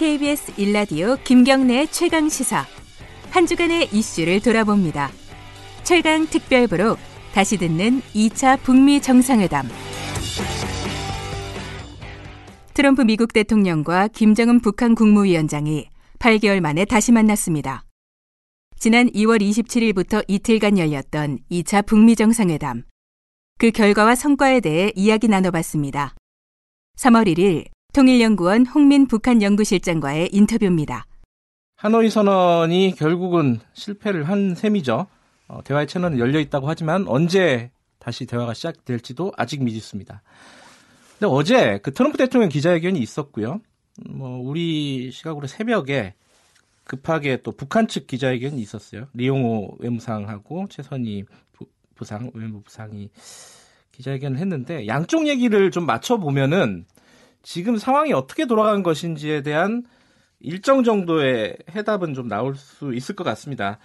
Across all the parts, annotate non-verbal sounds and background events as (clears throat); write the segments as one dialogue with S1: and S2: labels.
S1: KBS 일라디오 김경래 최강 시사. 한 주간의 이슈를 돌아봅니다. 최강 특별부록 다시 듣는 2차 북미 정상회담. 트럼프 미국 대통령과 김정은 북한 국무위원장이 8개월 만에 다시 만났습니다. 지난 2월 27일부터 이틀간 열렸던 2차 북미 정상회담. 그 결과와 성과에 대해 이야기 나눠봤습니다. 3월 1일 통일연구원 홍민 북한 연구실장과의 인터뷰입니다.
S2: 하노이 선언이 결국은 실패를 한 셈이죠. 어, 대화의 채널은 열려 있다고 하지만 언제 다시 대화가 시작될지도 아직 미지수입니다. 근데 어제 그 트럼프 대통령 기자회견이 있었고요. 뭐 우리 시각으로 새벽에 급하게 또 북한 측 기자회견이 있었어요. 리용호 외무상하고 최선희 부, 상 외무부상이 기자회견을 했는데 양쪽 얘기를 좀 맞춰 보면은 지금 상황이 어떻게 돌아간 것인지에 대한 일정 정도의 해답은 좀 나올 수 있을 것 같습니다.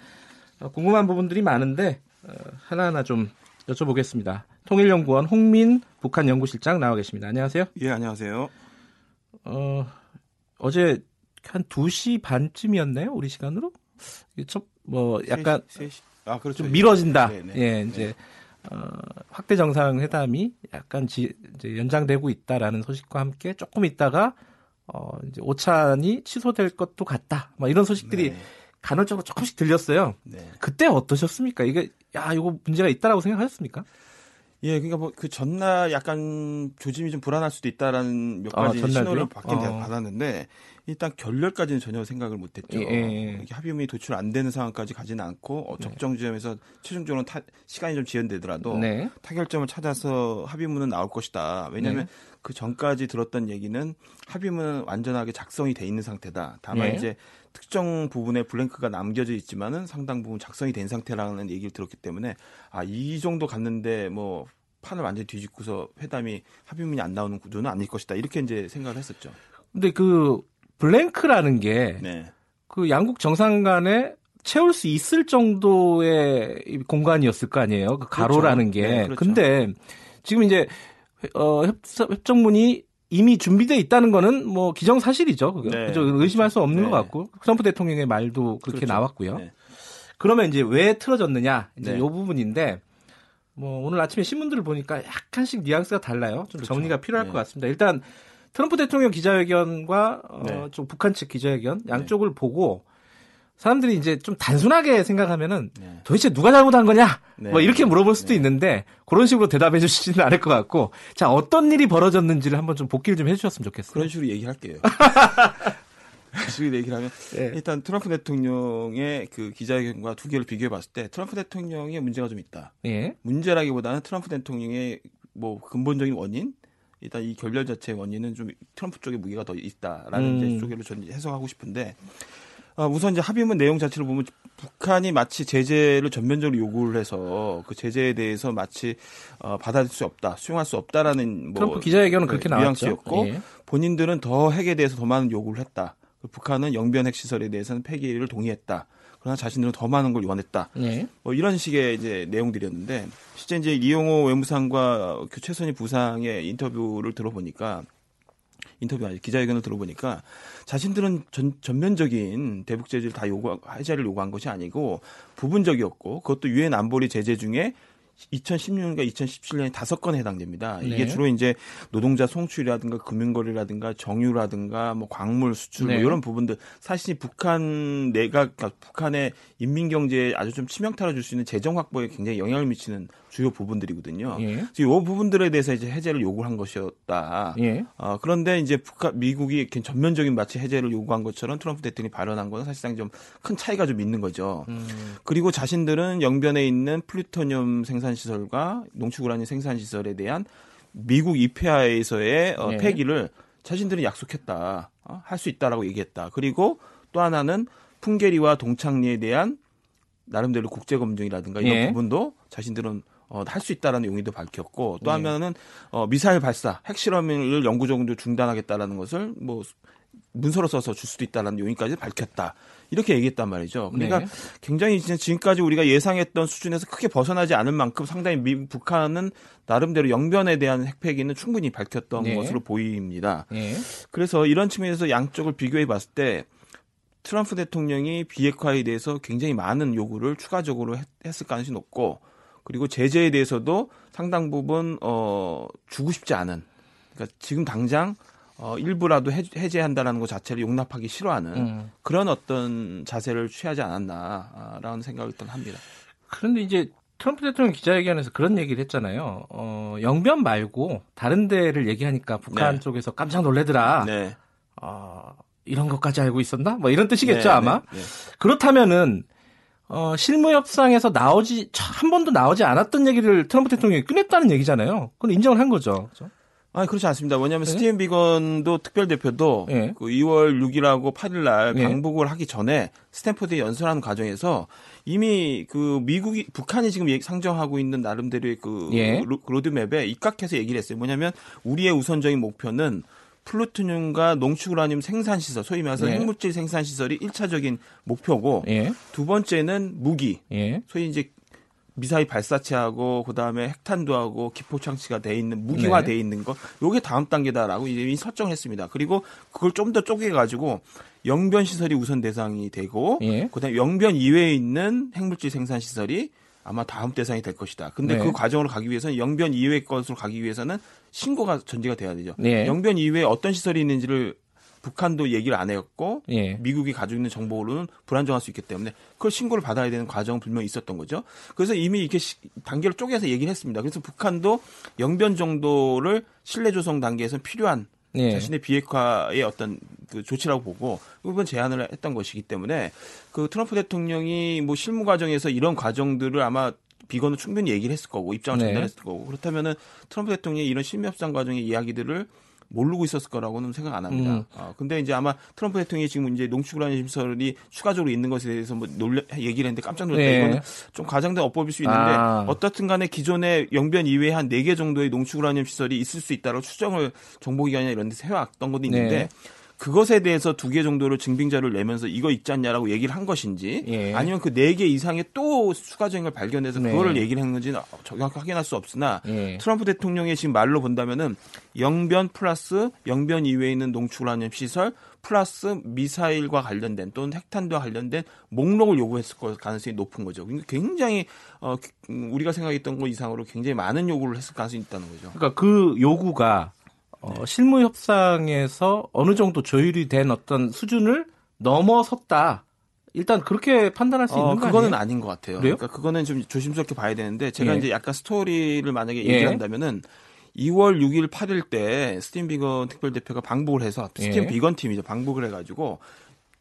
S2: 어, 궁금한 부분들이 많은데 어, 하나하나 좀 여쭤보겠습니다. 통일연구원 홍민 북한 연구실장 나와 계십니다. 안녕하세요.
S3: 예, 안녕하세요.
S2: 어, 어제 한 2시 반쯤이었나요? 우리 시간으로? 뭐 약간 3시, 3시. 아, 그렇죠. 좀 미뤄진다. 네, 네. 예, 이제 네. 어, 확대 정상회담이 약간 지, 이제 연장되고 있다라는 소식과 함께 조금 있다가 어, 이제 오찬이 취소될 것도 같다. 막 이런 소식들이 네. 간헐적으로 조금씩 들렸어요. 네. 그때 어떠셨습니까? 이게 야 이거 문제가 있다라고 생각하셨습니까?
S3: 예, 그러니까 뭐 그 전날 약간 조짐이 좀 불안할 수도 있다라는 몇 가지 아, 신호를 받긴 어. 받았는데 일단 결렬까지는 전혀 생각을 못했죠. 예. 예. 합의문이 도출 안 되는 상황까지 가지는 않고 어, 네. 적정 지점에서 최종적으로 타, 시간이 좀 지연되더라도 네. 타결점을 찾아서 합의문은 나올 것이다. 왜냐하면 네. 그 전까지 들었던 얘기는 합의문은 완전하게 작성이 돼 있는 상태다. 다만 네. 이제 특정 부분에 블랭크가 남겨져 있지만은 상당 부분 작성이 된 상태라는 얘기를 들었기 때문에 아 이 정도 갔는데 뭐 판을 완전히 뒤집고서 회담이 합의문이 안 나오는 구조는 아닐 것이다 이렇게 이제 생각을 했었죠.
S2: 근데 그 블랭크라는 게 네. 그 양국 정상 간에 채울 수 있을 정도의 공간이었을 거 아니에요. 그 가로라는 그렇죠. 게. 네, 그렇죠. 근데 지금 이제 어 협정문이 이미 준비돼 있다는 거는 뭐 기정사실이죠. 그게. 네, 그죠? 의심할 수 없는 네. 것 같고 트럼프 대통령의 말도 그렇게 그렇죠. 나왔고요. 네. 그러면 이제 왜 틀어졌느냐 이제 네. 이 부분인데 뭐 오늘 아침에 신문들을 보니까 약간씩 뉘앙스가 달라요. 좀 그렇죠. 정리가 필요할 네. 것 같습니다. 일단 트럼프 대통령 기자회견과 어, 네. 좀 북한 측 기자회견 양쪽을 보고 사람들이 이제 좀 단순하게 생각하면은 네. 도대체 누가 잘못한 거냐? 네. 뭐 이렇게 물어볼 수도 네. 있는데 그런 식으로 대답해 주시지는 않을 것 같고 자 어떤 일이 벌어졌는지를 한번 좀 복기를 좀 해주셨으면 좋겠어요.
S3: 그런 식으로 얘기할게요. (laughs) 그런 식으로 얘기를 하면 네. 일단 트럼프 대통령의 그 기자회견과 두 개를 비교해 봤을 때 트럼프 대통령의 문제가 좀 있다. 예. 문제라기보다는 트럼프 대통령의 뭐 근본적인 원인 일단 이 결렬 자체의 원인은 좀 트럼프 쪽에 무게가 더 있다라는 음. 이제 쪽으로 저는 해석하고 싶은데 어, 우선 이제 합의문 내용 자체를 보면 북한이 마치 제재를 전면적으로 요구를 해서 그 제재에 대해서 마치 어, 받아들일 수 없다, 수용할 수 없다라는
S2: 뭐 트럼프 기자회견은 그렇게 네, 나왔죠.
S3: 예. 본인들은 더 핵에 대해서 더 많은 요구를 했다. 북한은 영변 핵 시설에 대해서는 폐기를 동의했다. 그러나 자신들은 더 많은 걸 원했다. 예. 뭐 이런 식의 이제 내용들이었는데 실제 이제 이용호 외무상과 그 최선희 부상의 인터뷰를 들어보니까 인터뷰 아니 기자회견을 들어보니까 자신들은 전, 전면적인 대북 제재를 다 요구 해제를 요구한 것이 아니고 부분적이었고 그것도 유엔 안보리 제재 중에 2016년과 2017년에 다섯 건에 해당됩니다. 이게 네. 주로 이제 노동자 송출이라든가 금융거래라든가 정유라든가 뭐 광물 수출 뭐 네. 뭐 이런 부분들 사실 북한 내각 그러니까 북한의 인민 경제에 아주 좀 치명타를 줄 수 있는 재정 확보에 굉장히 영향을 미치는 주요 부분들이거든요. 예. 그래서 이 부분들에 대해서 이제 해제를 요구한 것이었다. 예. 어, 그런데 이제 북한 미국이 전면적인 마치 해제를 요구한 것처럼 트럼프 대통령이 발언한 것은 사실상 좀 큰 차이가 좀 있는 거죠. 음. 그리고 자신들은 영변에 있는 플루토늄 생산 시설과 농축우라늄 생산 시설에 대한 미국 입회하에서의 어, 예. 폐기를 자신들은 약속했다. 어, 할 수 있다라고 얘기했다. 그리고 또 하나는 풍계리와 동창리에 대한 나름대로 국제 검증이라든가 이런 예. 부분도 자신들은 어, 할 수 있다라는 용의도 밝혔고 또 네. 하면은 어, 미사일 발사, 핵실험을 영구적으로 중단하겠다라는 것을 뭐 문서로 써서 줄 수도 있다는 요인까지 밝혔다. 이렇게 얘기했단 말이죠. 그러니까 네. 굉장히 지금까지 우리가 예상했던 수준에서 크게 벗어나지 않을 만큼 상당히 미, 북한은 나름대로 영변에 대한 핵폐기는 충분히 밝혔던 네. 것으로 보입니다. 네. 그래서 이런 측면에서 양쪽을 비교해 봤을 때 트럼프 대통령이 비핵화에 대해서 굉장히 많은 요구를 추가적으로 했, 했을 가능성이 높고 그리고 제재에 대해서도 상당 부분 어 주고 싶지 않은 그러니까 지금 당장 어, 일부라도 해제한다라는 것 자체를 용납하기 싫어하는 음. 그런 어떤 자세를 취하지 않았나라는 생각을 일단 합니다.
S2: 그런데 이제 트럼프 대통령 기자회견에서 그런 얘기를 했잖아요. 어, 영변 말고 다른 데를 얘기하니까 북한 네. 쪽에서 깜짝 놀래더라. 네. 어, 이런 것까지 알고 있었나? 뭐 이런 뜻이겠죠, 네, 아마. 네, 네. 그렇다면은 어, 실무 협상에서 나오지 한 번도 나오지 않았던 얘기를 트럼프 대통령이 꺼냈다는 얘기잖아요. 그건 인정을 한 거죠. 그렇죠?
S3: 아니 그렇지 않습니다. 왜냐하면 네? 스티븐 비건도 특별 대표도 네. 그 2월 6일하고 8일 날 네. 방북을 하기 전에 스탠포드에 연설하는 과정에서 이미 그 미국이 북한이 지금 상정하고 있는 나름대로의 그 예. 로드맵에 입각해서 얘기를 했어요. 뭐냐면 우리의 우선적인 목표는 플루토늄과 농축우라늄 생산 시설, 소위 말해서 예. 핵물질 생산 시설이 1차적인 목표고 예. 두 번째는 무기, 예. 소위 이제 미사일 발사체하고 그다음에 핵탄두 하고 기포 장치가 돼 있는 무기화 돼 네. 있는 거 요게 다음 단계다라고 이미 설정을 했습니다. 그리고 그걸 좀 더 쪼개 가지고 영변 시설이 우선 대상이 되고 예. 그다음에 영변 이외에 있는 핵물질 생산 시설이 아마 다음 대상이 될 것이다. 근데 네. 그 과정으로 가기 위해서는 영변 이외의 것으로 가기 위해서는 신고가 전제가 돼야 되죠. 네. 영변 이외에 어떤 시설이 있는지를 북한도 얘기를 안 했고 예. 미국이 가지고 있는 정보로는 불안정할 수 있기 때문에 그걸 신고를 받아야 되는 과정은 분명히 있었던 거죠. 그래서 이미 이렇게 단계를 쪼개서 얘기를 했습니다. 그래서 북한도 영변 정도를 신뢰 조성 단계에서 필요한 예. 자신의 비핵화의 어떤 그 조치라고 보고 그건 제안을 했던 것이기 때문에 그 트럼프 대통령이 뭐 실무 과정에서 이런 과정들을 아마 비건은 충분히 얘기를 했을 거고 입장을 네. 전달했을 거고 그렇다면은 트럼프 대통령이 이런 실무 협상 과정의 이야기들을 모르고 있었을 거라고는 생각 안 합니다. 음. 어, 근데 이제 아마 트럼프 대통령이 지금 이제 농축우라늄 시설이 추가적으로 있는 것에 대해서 뭐 놀래 얘기를 했는데 깜짝 놀랐다. 네. 이거는 좀 과장된 어법일 수 있는데 아. 어떻든 간에 기존의 영변 이외에 한 네 개 정도의 농축우라늄 시설이 있을 수 있다고 추정을 정보기관이나 이런 데서 해왔던 것도 있는데 네. 그것에 대해서 두 개 정도를 증빙자를 내면서 이거 있지 않냐라고 얘기를 한 것인지 예. 아니면 그 네 개 이상의 또 추가적인 걸 발견해서 네. 그거를 얘기를 한 건지는 정확히 확인할 수 없으나 예. 트럼프 대통령의 지금 말로 본다면은 영변 플러스 영변 이외에 있는 농축우라늄 시설 플러스 미사일과 관련된 또는 핵탄두와 관련된 목록을 요구했을 것 가능성이 높은 거죠. 그러니까 굉장히 어, 우리가 생각했던 것 이상으로 굉장히 많은 요구를 했을 가능성이 있다는 거죠.
S2: 그러니까 그 요구가 어, 실무 협상에서 어느 정도 조율이 된 어떤 수준을 넘어섰다. 일단 그렇게 판단할 수 어, 있는 거
S3: 그거는 아니에요? 아닌 것 같아요. 그래요? 그러니까 그거는 좀 조심스럽게 봐야 되는데 제가 예. 이제 약간 스토리를 만약에 예. 얘기를 한다면은 2월 6일 8일 때 스티븐 비건 특별 대표가 방북을 해서 스티븐 예. 비건 팀이죠. 방북을 해가지고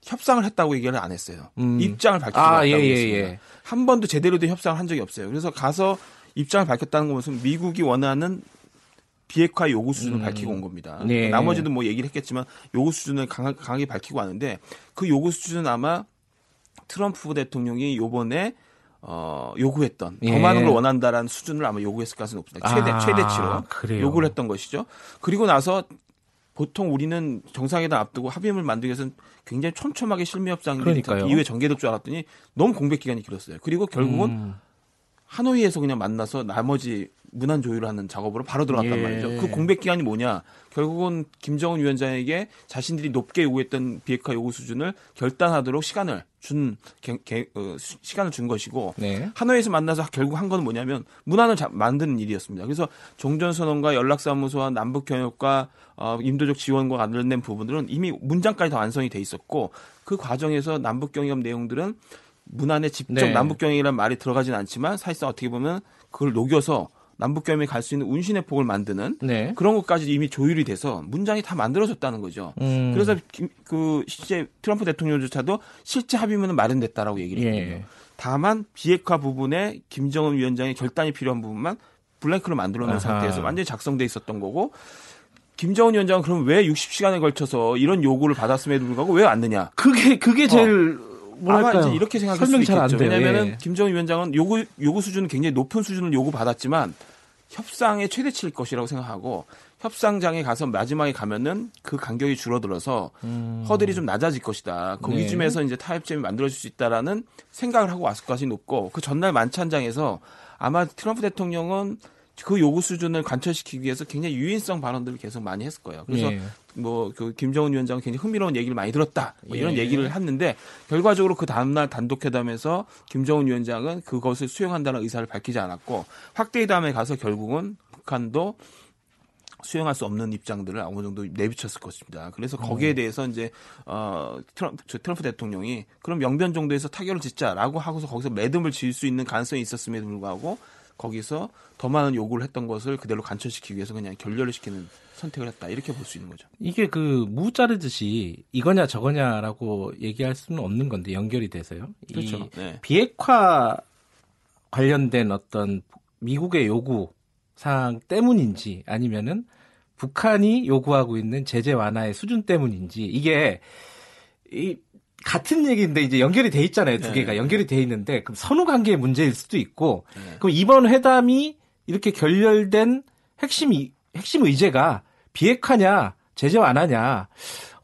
S3: 협상을 했다고 얘기를 안 했어요. 음. 입장을 밝히고 아, 예, 예, 했습니다. 예. 한 번도 제대로 된 협상을 한 적이 없어요. 그래서 가서 입장을 밝혔다는 것은 미국이 원하는 비핵화 요구 수준을 음. 밝히고 온 겁니다. 네. 나머지도 뭐 얘기를 했겠지만 요구 수준을 강하, 강하게 밝히고 왔는데 그 요구 수준은 아마 트럼프 대통령이 요번에 어, 요구했던 예. 더 많은 걸 원한다라는 수준을 아마 요구했을 가능성이 높습니다. 최대 아, 최대치로 그래요. 요구를 했던 것이죠. 그리고 나서 보통 우리는 정상회담 앞두고 합의문을 만들기 위해서는 굉장히 촘촘하게 실무 협상 이후에 전개될 줄 알았더니 너무 공백 기간이 길었어요. 그리고 결국은 음. 하노이에서 그냥 만나서 나머지 문안 조율하는 작업으로 바로 들어갔단 예. 말이죠. 그 공백 기간이 뭐냐? 결국은 김정은 위원장에게 자신들이 높게 요구했던 비핵화 요구 수준을 결단하도록 시간을 준 개, 개, 어, 시간을 준 것이고 네. 하노이에서 만나서 결국 한 건 뭐냐면 문안을 자, 만드는 일이었습니다. 그래서 종전선언과 연락사무소와 남북 경협과 어, 인도적 지원과 관련된 부분들은 이미 문장까지 다 완성이 돼 있었고 그 과정에서 남북 경협 내용들은 문안에 직접 네. 남북 경협이라는 말이 들어가진 않지만 사실상 어떻게 보면 그걸 녹여서 남북경협에 갈수 있는 운신의 폭을 만드는 네. 그런 것까지 이미 조율이 돼서 문장이 다 만들어졌다는 거죠. 음. 그래서 그 실제 트럼프 대통령조차도 실제 합의문은 마련됐다라고 얘기를 예. 했거든요. 예. 다만 비핵화 부분에 김정은 위원장의 결단이 필요한 부분만 블랭크로 만들어 놓은 상태에서 완전히 작성돼 있었던 거고 김정은 위원장은 그럼 왜 60시간에 걸쳐서 이런 요구를 받았음에도 불구하고 왜 왔느냐?
S2: 그게 그게 제일 어.
S3: 뭐랄까요? 아마 이제 이렇게 생각할 수 있겠죠. 왜냐하면 예. 김정은 위원장은 요구 요구 수준은 굉장히 높은 수준을 요구 받았지만 협상의 최대치일 것이라고 생각하고 협상장에 가서 마지막에 가면은 그 간격이 줄어들어서 음. 허들이 좀 낮아질 것이다. 거기쯤에서 네. 이제 타협점이 만들어질 수 있다라는 생각을 하고 왔을 것이 높고 그 전날 만찬장에서 아마 트럼프 대통령은 그 요구 수준을 관철시키기 위해서 굉장히 유인성 발언들을 계속 많이 했을 거예요. 그래서 예. 뭐그 김정은 위원장은 굉장히 흥미로운 얘기를 많이 들었다. 뭐 이런 예. 얘기를 했는데 결과적으로 그 다음날 단독 회담에서 김정은 위원장은 그것을 수용한다는 의사를 밝히지 않았고 확대 회담에 가서 결국은 북한도 수용할 수 없는 입장들을 어느 정도 내비쳤을 것입니다. 그래서 거기에 어. 대해서 이제 어 트럼프, 트럼프 대통령이 그럼 영변 정도에서 타결을 짓자라고 하고서 거기서 매듭을 지을 수 있는 가능성이 있었음에도 불구하고 거기서 더 많은 요구를 했던 것을 그대로 간철시키기 위해서 그냥 결렬을 시키는 선택을 했다 이렇게 볼 수 있는 거죠.
S2: 이게 그 무 자르듯이 이거냐 저거냐라고 얘기할 수는 없는 건데 연결이 돼서요. 그렇죠. 네. 비핵화 관련된 어떤 미국의 요구 사항 때문인지 아니면은 북한이 요구하고 있는 제재 완화의 수준 때문인지 이게 이 같은 얘기인데 이제 연결이 돼 있잖아요. 두 개가 네. 연결이 돼 있는데 그럼 선후 관계의 문제일 수도 있고 네. 그럼 이번 회담이 이렇게 결렬된 핵심 핵심 의제가 비핵화냐 제재 완화냐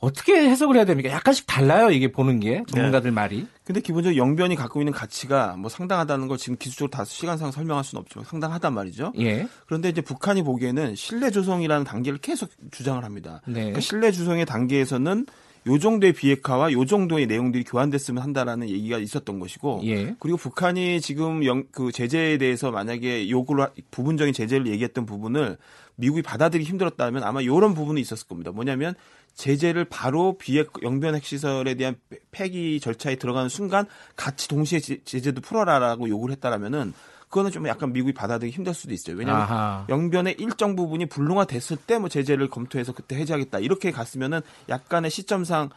S2: 어떻게 해석을 해야 됩니까? 약간씩 달라요 이게 보는 게 전문가들 네. 말이.
S3: 근데 기본적으로 영변이 갖고 있는 가치가 뭐 상당하다는 걸 지금 기술적으로 다 시간상 설명할 수는 없지만 상당하단 말이죠. 예. 그런데 이제 북한이 보기에는 신뢰 조성이라는 단계를 계속 주장을 합니다. 네. 그러니까 신뢰 조성의 단계에서는 요 정도의 비핵화와 요 정도의 내용들이 교환됐으면 한다라는 얘기가 있었던 것이고 예. 그리고 북한이 지금 영, 그 제재에 대해서 만약에 요구를 부분적인 제재를 얘기했던 부분을 미국이 받아들이기 힘들었다면 아마 요런 부분이 있었을 겁니다. 뭐냐면 제재를 바로 비핵 영변 핵시설에 대한 폐기 절차에 들어가는 순간 같이 동시에 제재도 풀어라라고 요구를 했다라면은 그거는 좀 약간 미국이 받아들이기 힘들 수도 있어요. 왜냐하면 아하. 영변의 일정 부분이 불능화 됐을 때 뭐 제재를 검토해서 그때 해제하겠다 이렇게 갔으면은 약간의 시점상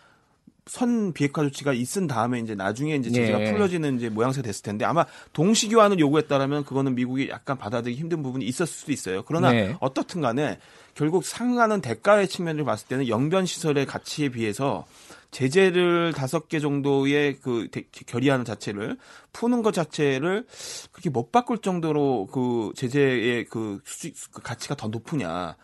S3: 선 비핵화 조치가 있은 다음에 이제 나중에 이제 제재가 예. 풀려지는 이제 모양새가 됐을 텐데 아마 동시 교환을 요구했다라면 그거는 미국이 약간 받아들이기 힘든 부분이 있었을 수도 있어요. 그러나 네. 어떻든 간에 결국 상하는 대가의 측면을 봤을 때는 영변 시설의 가치에 비해서 제재를 다섯 개 정도의 그 결의하는 자체를 푸는 것 자체를 그렇게 못 바꿀 정도로 그 제재의 그, 수직, 그 가치가 더 높으냐.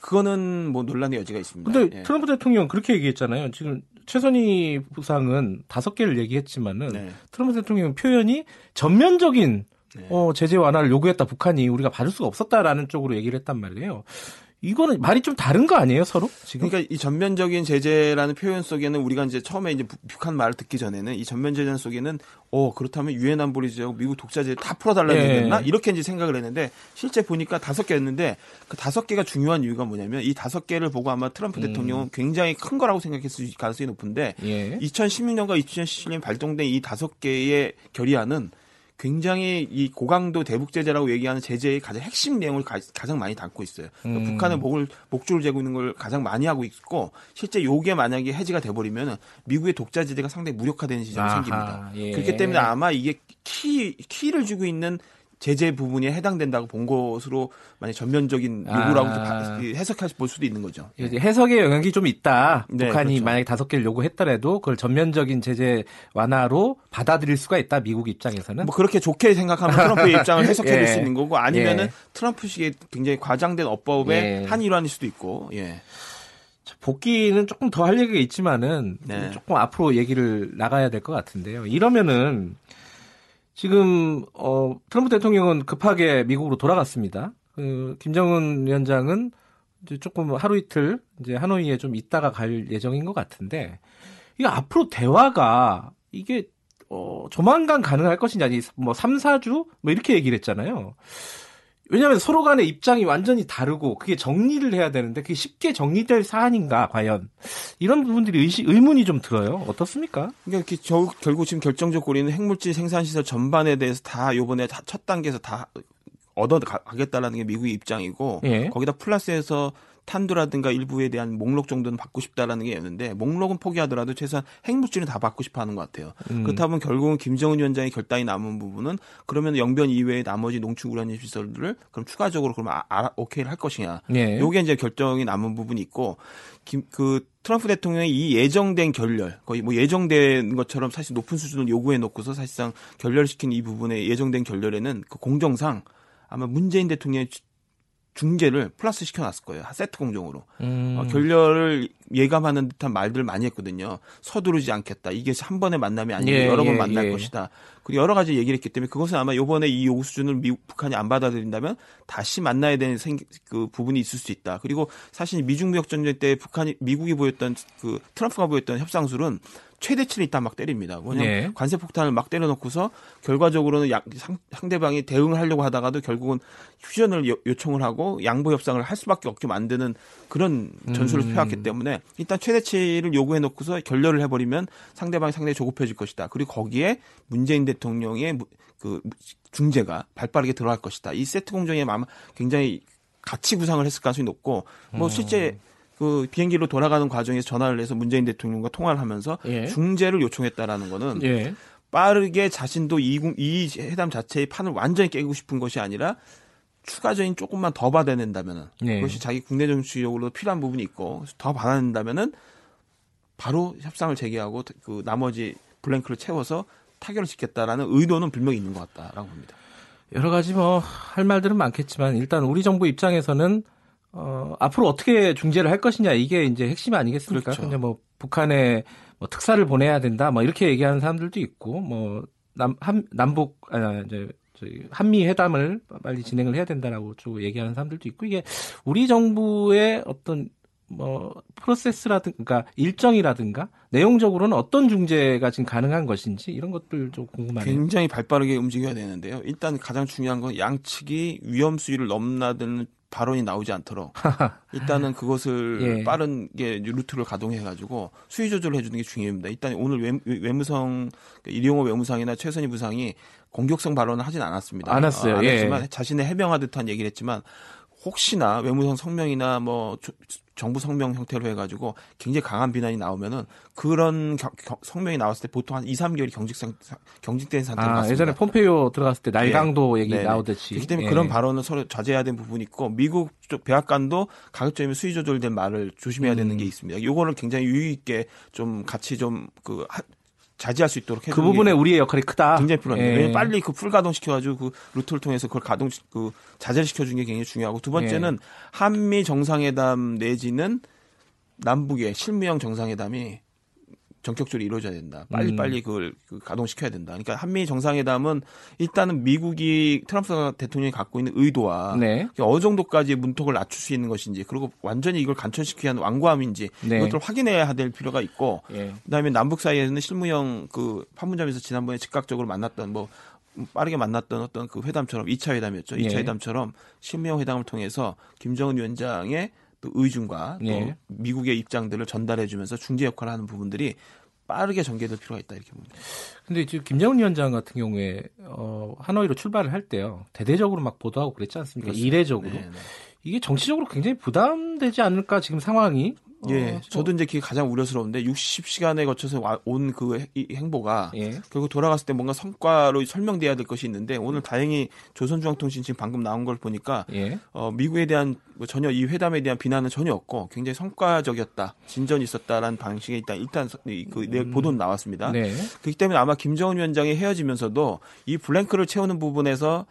S3: 그거는 뭐 논란의 여지가 있습니다.
S2: 근데 예. 트럼프 대통령 그렇게 얘기했잖아요. 지금 최선희 부상은 다섯 개를 얘기했지만은 네. 트럼프 대통령 표현이 전면적인 네. 어, 제재 완화를 요구했다 북한이 우리가 받을 수가 없었다라는 쪽으로 얘기를 했단 말이에요. 이거는 말이 좀 다른 거 아니에요, 서로?
S3: 지금? 그러니까 이 전면적인 제재라는 표현 속에는 우리가 이제 처음에 이제 북한 말을 듣기 전에는 이 전면 제재 속에는 어, 그렇다면 유엔 안보리 제재하고 미국 독자제 다 풀어달라는 예. 얘기였나? 이렇게 이제 생각을 했는데 실제 보니까 다섯 개였는데 그 다섯 개가 중요한 이유가 뭐냐면 이 다섯 개를 보고 아마 트럼프 음. 대통령은 굉장히 큰 거라고 생각했을 가능성이 높은데 예. 2016년과 2017년 발동된 이 다섯 개의 결의안은 굉장히 이 고강도 대북 제재라고 얘기하는 제재의 가장 핵심 내용을 가, 장 많이 담고 있어요. 그러니까 음. 북한은 목을 목줄을 재고 있는 걸 가장 많이 하고 있고 실제 요게 만약에 해지가 돼버리면 미국의 독자 제재가 상당히 무력화되는 시점이 아하, 생깁니다. 예. 그렇기 때문에 아마 이게 키 키를 주고 있는 제재 부분에 해당된다고 본 것으로 만약 전면적인 요구라고 아. 해석할 볼 수도 있는 거죠.
S2: 해석의 영향이 좀 있다. 네, 북한이 그렇죠. 만약에 다섯 개를 요구했더라도 그걸 전면적인 제재 완화로 받아들일 수가 있다. 미국 입장에서는.
S3: 뭐 그렇게 좋게 생각하면 트럼프의 (laughs) 입장을 해석해 줄수 있는 거고 아니면은 예. 트럼프식의 굉장히 과장된 어법의 예. 한 일환일 수도 있고. 예.
S2: 복귀는 조금 더 할 얘기가 있지만은 네. 조금 앞으로 얘기를 나가야 될 것 같은데요. 이러면은 지금 어 트럼프 대통령은 급하게 미국으로 돌아갔습니다. 그 김정은 위원장은 이제 조금 하루 이틀 이제 하노이에 좀 있다가 갈 예정인 것 같은데 이게 앞으로 대화가 이게 어 조만간 가능할 것이냐 아니 뭐 3, 4주 뭐 이렇게 얘기를 했잖아요. 왜냐하면 서로 간의 입장이 완전히 다르고 그게 정리를 해야 되는데 그게 쉽게 정리될 사안인가 과연 이런 부분들이 의시, 의문이 좀 들어요. 어떻습니까?
S3: 그러니까 저, 결국 지금 결정적 고리는 핵물질 생산 시설 전반에 대해서 다 요번에 다첫 단계에서 다 얻어 가겠다라는 게 미국의 입장이고 예. 거기다 플러스해서 탄두라든가 일부에 대한 목록 정도는 받고 싶다라는 게 있는데 목록은 포기하더라도 최소한 핵물질은 다 받고 싶어 하는 것 같아요. 음. 그렇다 보면 결국은 김정은 위원장의 결단이 남은 부분은 그러면 영변 이외의 나머지 농축 우라늄 시설들을 그럼 추가적으로 그러면 아, 아, 오케이를 할 것이냐. 예. 요게 이제 결정이 남은 부분이 있고 김, 그 트럼프 대통령의 이 예정된 결렬, 거의 뭐 예정된 것처럼 사실 높은 수준을 요구해 놓고서 사실상 결렬시킨 이 부분에 예정된 결렬에는 그 공정상 아마 문재인 대통령의 중재를 플러스 시켜놨을 거예요. 세트 공정으로. 음. 어, 결렬을 예감하는 듯한 말들을 많이 했거든요. 서두르지 않겠다. 이게 한 번의 만남이 아니고 예, 여러 번 예, 만날 예. 것이다. 그리고 여러 가지 얘기를 했기 때문에 그것은 아마 요번에 이 요구 수준을 미국, 북한이 안 받아들인다면 다시 만나야 되는 생, 그 부분이 있을 수 있다. 그리고 사실 미중 무역 전쟁 때 북한이 미국이 보였던 그 트럼프가 보였던 협상술은 최대치를 일단 막 때립니다. 뭐냐 네. 관세 폭탄을 막 때려놓고서 결과적으로는 양, 상, 상대방이 대응을 하려고 하다가도 결국은 휴전을 요, 청을 하고 양보 협상을 할 수밖에 없게 만드는 그런 전술을 음. 펴왔기 때문에 일단 최대치를 요구해 놓고서 결렬을 해버리면 상대방이 상당히 조급해질 것이다. 그리고 거기에 문재인 대통령의 그 중재가 발빠르게 들어갈 것이다. 이 세트 공정에 아마 굉장히 같이 구상을 했을 가능성이 높고 뭐 음. 실제 음. 그 비행기로 돌아가는 과정에서 전화를 해서 문재인 대통령과 통화를 하면서 예. 중재를 요청했다라는 거는 예. 빠르게 자신도 이, 이 회담 자체의 판을 완전히 깨고 싶은 것이 아니라 추가적인 조금만 더 받아낸다면은 예. 그것이 자기 국내 정치적으로 필요한 부분이 있고 더 받아낸다면은 바로 협상을 재개하고 그 나머지 블랭크를 채워서 타결을 짓겠다라는 의도는 분명히 있는 것 같다라고 봅니다.
S2: 여러 가지 뭐 할 말들은 많겠지만 일단 우리 정부 입장에서는 어, 앞으로 어떻게 중재를 할 것이냐 이게 이제 핵심 아니겠습니까? 그렇죠. 근데 뭐 북한에 뭐 특사를 보내야 된다 뭐 이렇게 얘기하는 사람들도 있고 뭐 남, 한, 남북, 아, 이제 저희 한미 회담을 빨리 진행을 해야 된다라고 좀 얘기하는 사람들도 있고 이게 우리 정부의 어떤 뭐 프로세스라든가 그러니까 일정이라든가 내용적으로는 어떤 중재가 지금 가능한 것인지 이런 것들 좀 궁금하네요.
S3: 굉장히 발빠르게 움직여야 되는데요. 일단 가장 중요한 건 양측이 위험 수위를 넘나드는 발언이 나오지 않도록 (laughs) 일단은 그것을 예. 빠른 게 루트를 가동해 가지고 수위 조절을 해주는 게 중요합니다. 일단 오늘 외, 무성 이용호 외무상이나 최선희 부상이 공격성 발언을 하진 않았습니다.
S2: 않았어요. 어, 안
S3: 했지만
S2: 예.
S3: 자신의 해명하듯한 얘기를 했지만 혹시나 외무성 성명이나 뭐 정부 성명 형태로 해가지고 굉장히 강한 비난이 나오면은 그런 겨, 겨, 성명이 나왔을 때 보통 한 2, 3개월이 경직 상 경직된 상태로 아,
S2: 예전에 폼페이오 들어갔을 때 날강도 네. 얘기 네네. 나오듯이
S3: 그렇기 때문에 예. 그런 발언은 서로 자제해야 되는 부분이 있고 미국 쪽 백악관도 가급적이면 수위 조절된 말을 조심해야 되는 음. 게 있습니다. 요거는 굉장히 유의 있게 좀 같이 좀그 자제할 수 있도록
S2: 그 부분에 우리의 역할이 크다.
S3: 굉장히 필요합니다. 예. 빨리 그 풀 가동 시켜가지고 그 루트를 통해서 그걸 가동 그 자제를 시켜주는 게 굉장히 중요하고 두 번째는 예. 한미 정상회담 내지는 남북의 실무형 정상회담이 전격적으로 이루어져야 된다. 빨리 음. 빨리 그걸 그 가동시켜야 된다. 그러니까 한미 정상회담은 일단은 미국이 트럼프 대통령이 갖고 있는 의도와 네. 어느 정도까지 문턱을 낮출 수 있는 것인지 그리고 완전히 이걸 관철시키기 위한 완고함인지 네. 이것들을 확인해야 될 필요가 있고 예. 그다음에 남북 사이에는 실무형 그 판문점에서 지난번에 즉각적으로 만났던 뭐 빠르게 만났던 어떤 그 회담처럼 2차 회담이었죠. 2차 예. 회담처럼 실무형 회담을 통해서 김정은 위원장의 또 의중과 또 예. 미국의 입장들을 전달해 주면서 중재 역할을 하는 부분들이 빠르게 전개될 필요가 있다 이렇게 봅니다.
S2: 근데 지금 김정은 위원장 같은 경우에 어, 하노이로 출발을 할 때요 대대적으로 막 보도하고 그랬지 않습니까? 그렇죠. 이례적으로 네, 네. 이게 정치적으로 굉장히 부담되지 않을까 지금 상황이
S3: 예, 어, 저도 이제 그게 가장 우려스러운데 60시간에 거쳐서 온 그 행보가 예. 결국 돌아갔을 때 뭔가 성과로 설명돼야 될 것이 있는데 오늘 다행히 조선중앙통신 지금 방금 나온 걸 보니까 예. 어, 미국에 대한 뭐 전혀 이 회담에 대한 비난은 전혀 없고 굉장히 성과적이었다, 진전이 있었다라는 방식의 일단 일단 그 음. 보도는 나왔습니다. 네. 그렇기 때문에 아마 김정은 위원장이 헤어지면서도 이 블랭크를 채우는 부분에서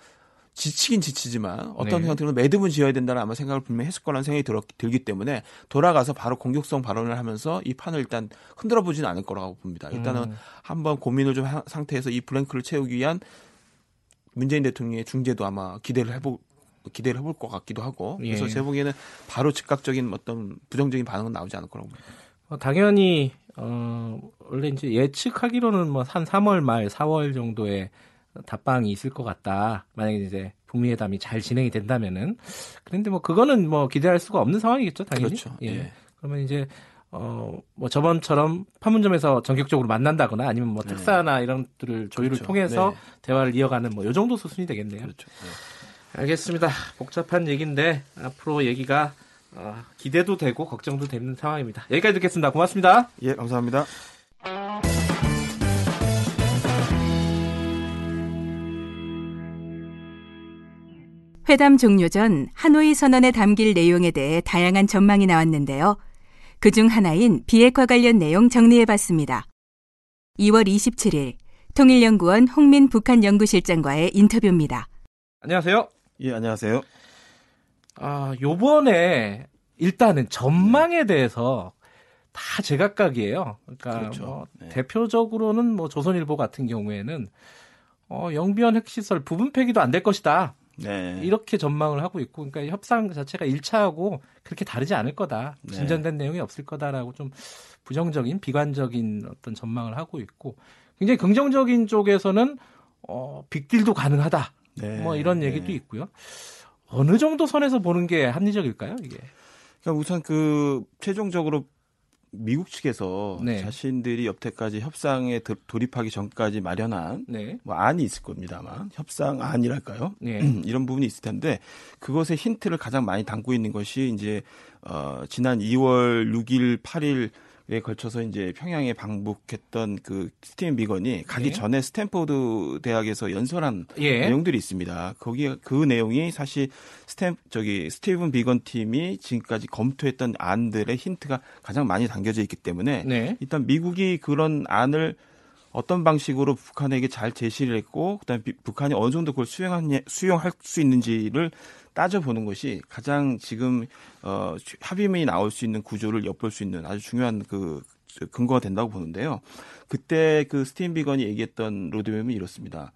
S3: 지치긴 지치지만 어떤 네. 형태로 매듭은 지어야 된다는 아마 생각을 분명히 했을 거라는 생각이 들, 들기 때문에 돌아가서 바로 공격성 발언을 하면서 이 판을 일단 흔들어 보지는 않을 거라고 봅니다. 일단은 음. 한번 고민을 좀한 상태에서 이 블랭크를 채우기 위한 문재인 대통령의 중재도 아마 기대를 해보 기대를 해볼 것 같기도 하고 그래서 예. 제 보기에는 바로 즉각적인 어떤 부정적인 반응은 나오지 않을 거라고 봅니다.
S2: 어, 당연히 어 원래 이제 예측하기로는 뭐 한 3월 말 4월 정도에 답방이 있을 것 같다. 만약에 이제 북미 회담이 잘 진행이 된다면은 그런데 뭐 그거는 뭐 기대할 수가 없는 상황이겠죠, 당연히.
S3: 그렇죠.
S2: 예. 예. 그러면 이제 어 뭐 저번처럼 판문점에서 전격적으로 만난다거나 아니면 뭐 네. 특사나 네. 이런 것들을 조율을 그렇죠. 통해서 네. 대화를 이어가는 뭐 요 정도 수순이 되겠네요.
S3: 그렇죠. 네.
S2: 알겠습니다. 복잡한 얘기인데 앞으로 얘기가 어, 기대도 되고 걱정도 되는 상황입니다. 여기까지 듣겠습니다. 고맙습니다.
S3: 예, 감사합니다.
S1: 회담 종료 전 하노이 선언에 담길 내용에 대해 다양한 전망이 나왔는데요. 그 중 하나인 비핵화 관련 내용 정리해 봤습니다. 2월 27일 통일연구원 홍민 북한 연구실장과의 인터뷰입니다.
S2: 안녕하세요.
S3: 예, 안녕하세요.
S2: 아, 요번에 일단은 전망에 대해서 다 제각각이에요. 그러니까 그렇죠. 뭐 네. 대표적으로는 뭐 조선일보 같은 경우에는 어, 영변 핵시설 부분 폐기도 안 될 것이다. 네. 이렇게 전망을 하고 있고, 그러니까 협상 자체가 1차하고 그렇게 다르지 않을 거다. 네. 진전된 내용이 없을 거다라고 좀 부정적인, 비관적인 어떤 전망을 하고 있고, 굉장히 긍정적인 쪽에서는 어, 빅딜도 가능하다. 네. 뭐 이런 네. 얘기도 있고요. 어느 정도 선에서 보는 게 합리적일까요, 이게?
S3: 그러니까 우선 그 최종적으로 미국 측에서 네. 자신들이 여태까지 협상에 돌입하기 전까지 마련한 네. 뭐 안이 있을 겁니다만 협상 안이랄까요? 네. (clears throat) 이런 부분이 있을 텐데 그것의 힌트를 가장 많이 담고 있는 것이 이제 어 지난 2월 6일, 8일 에 걸쳐서 이제 평양에 방북했던 그 스티븐 비건이 가기 예. 전에 스탠포드 대학에서 연설한 예. 내용들이 있습니다. 거기 그 내용이 사실 스탠 저기 스티븐 비건 팀이 지금까지 검토했던 안들의 힌트가 가장 많이 담겨져 있기 때문에 네. 일단 미국이 그런 안을 어떤 방식으로 북한에게 잘 제시를 했고 그다음에 북한이 어느 정도 그걸 수용한 수용할 수 있는지를 따져보는 것이 가장 지금 어, 합의문이 나올 수 있는 구조를 엿볼 수 있는 아주 중요한 그 근거가 된다고 보는데요. 그때 그 스티븐 비건이 얘기했던 로드맵은 이렇습니다.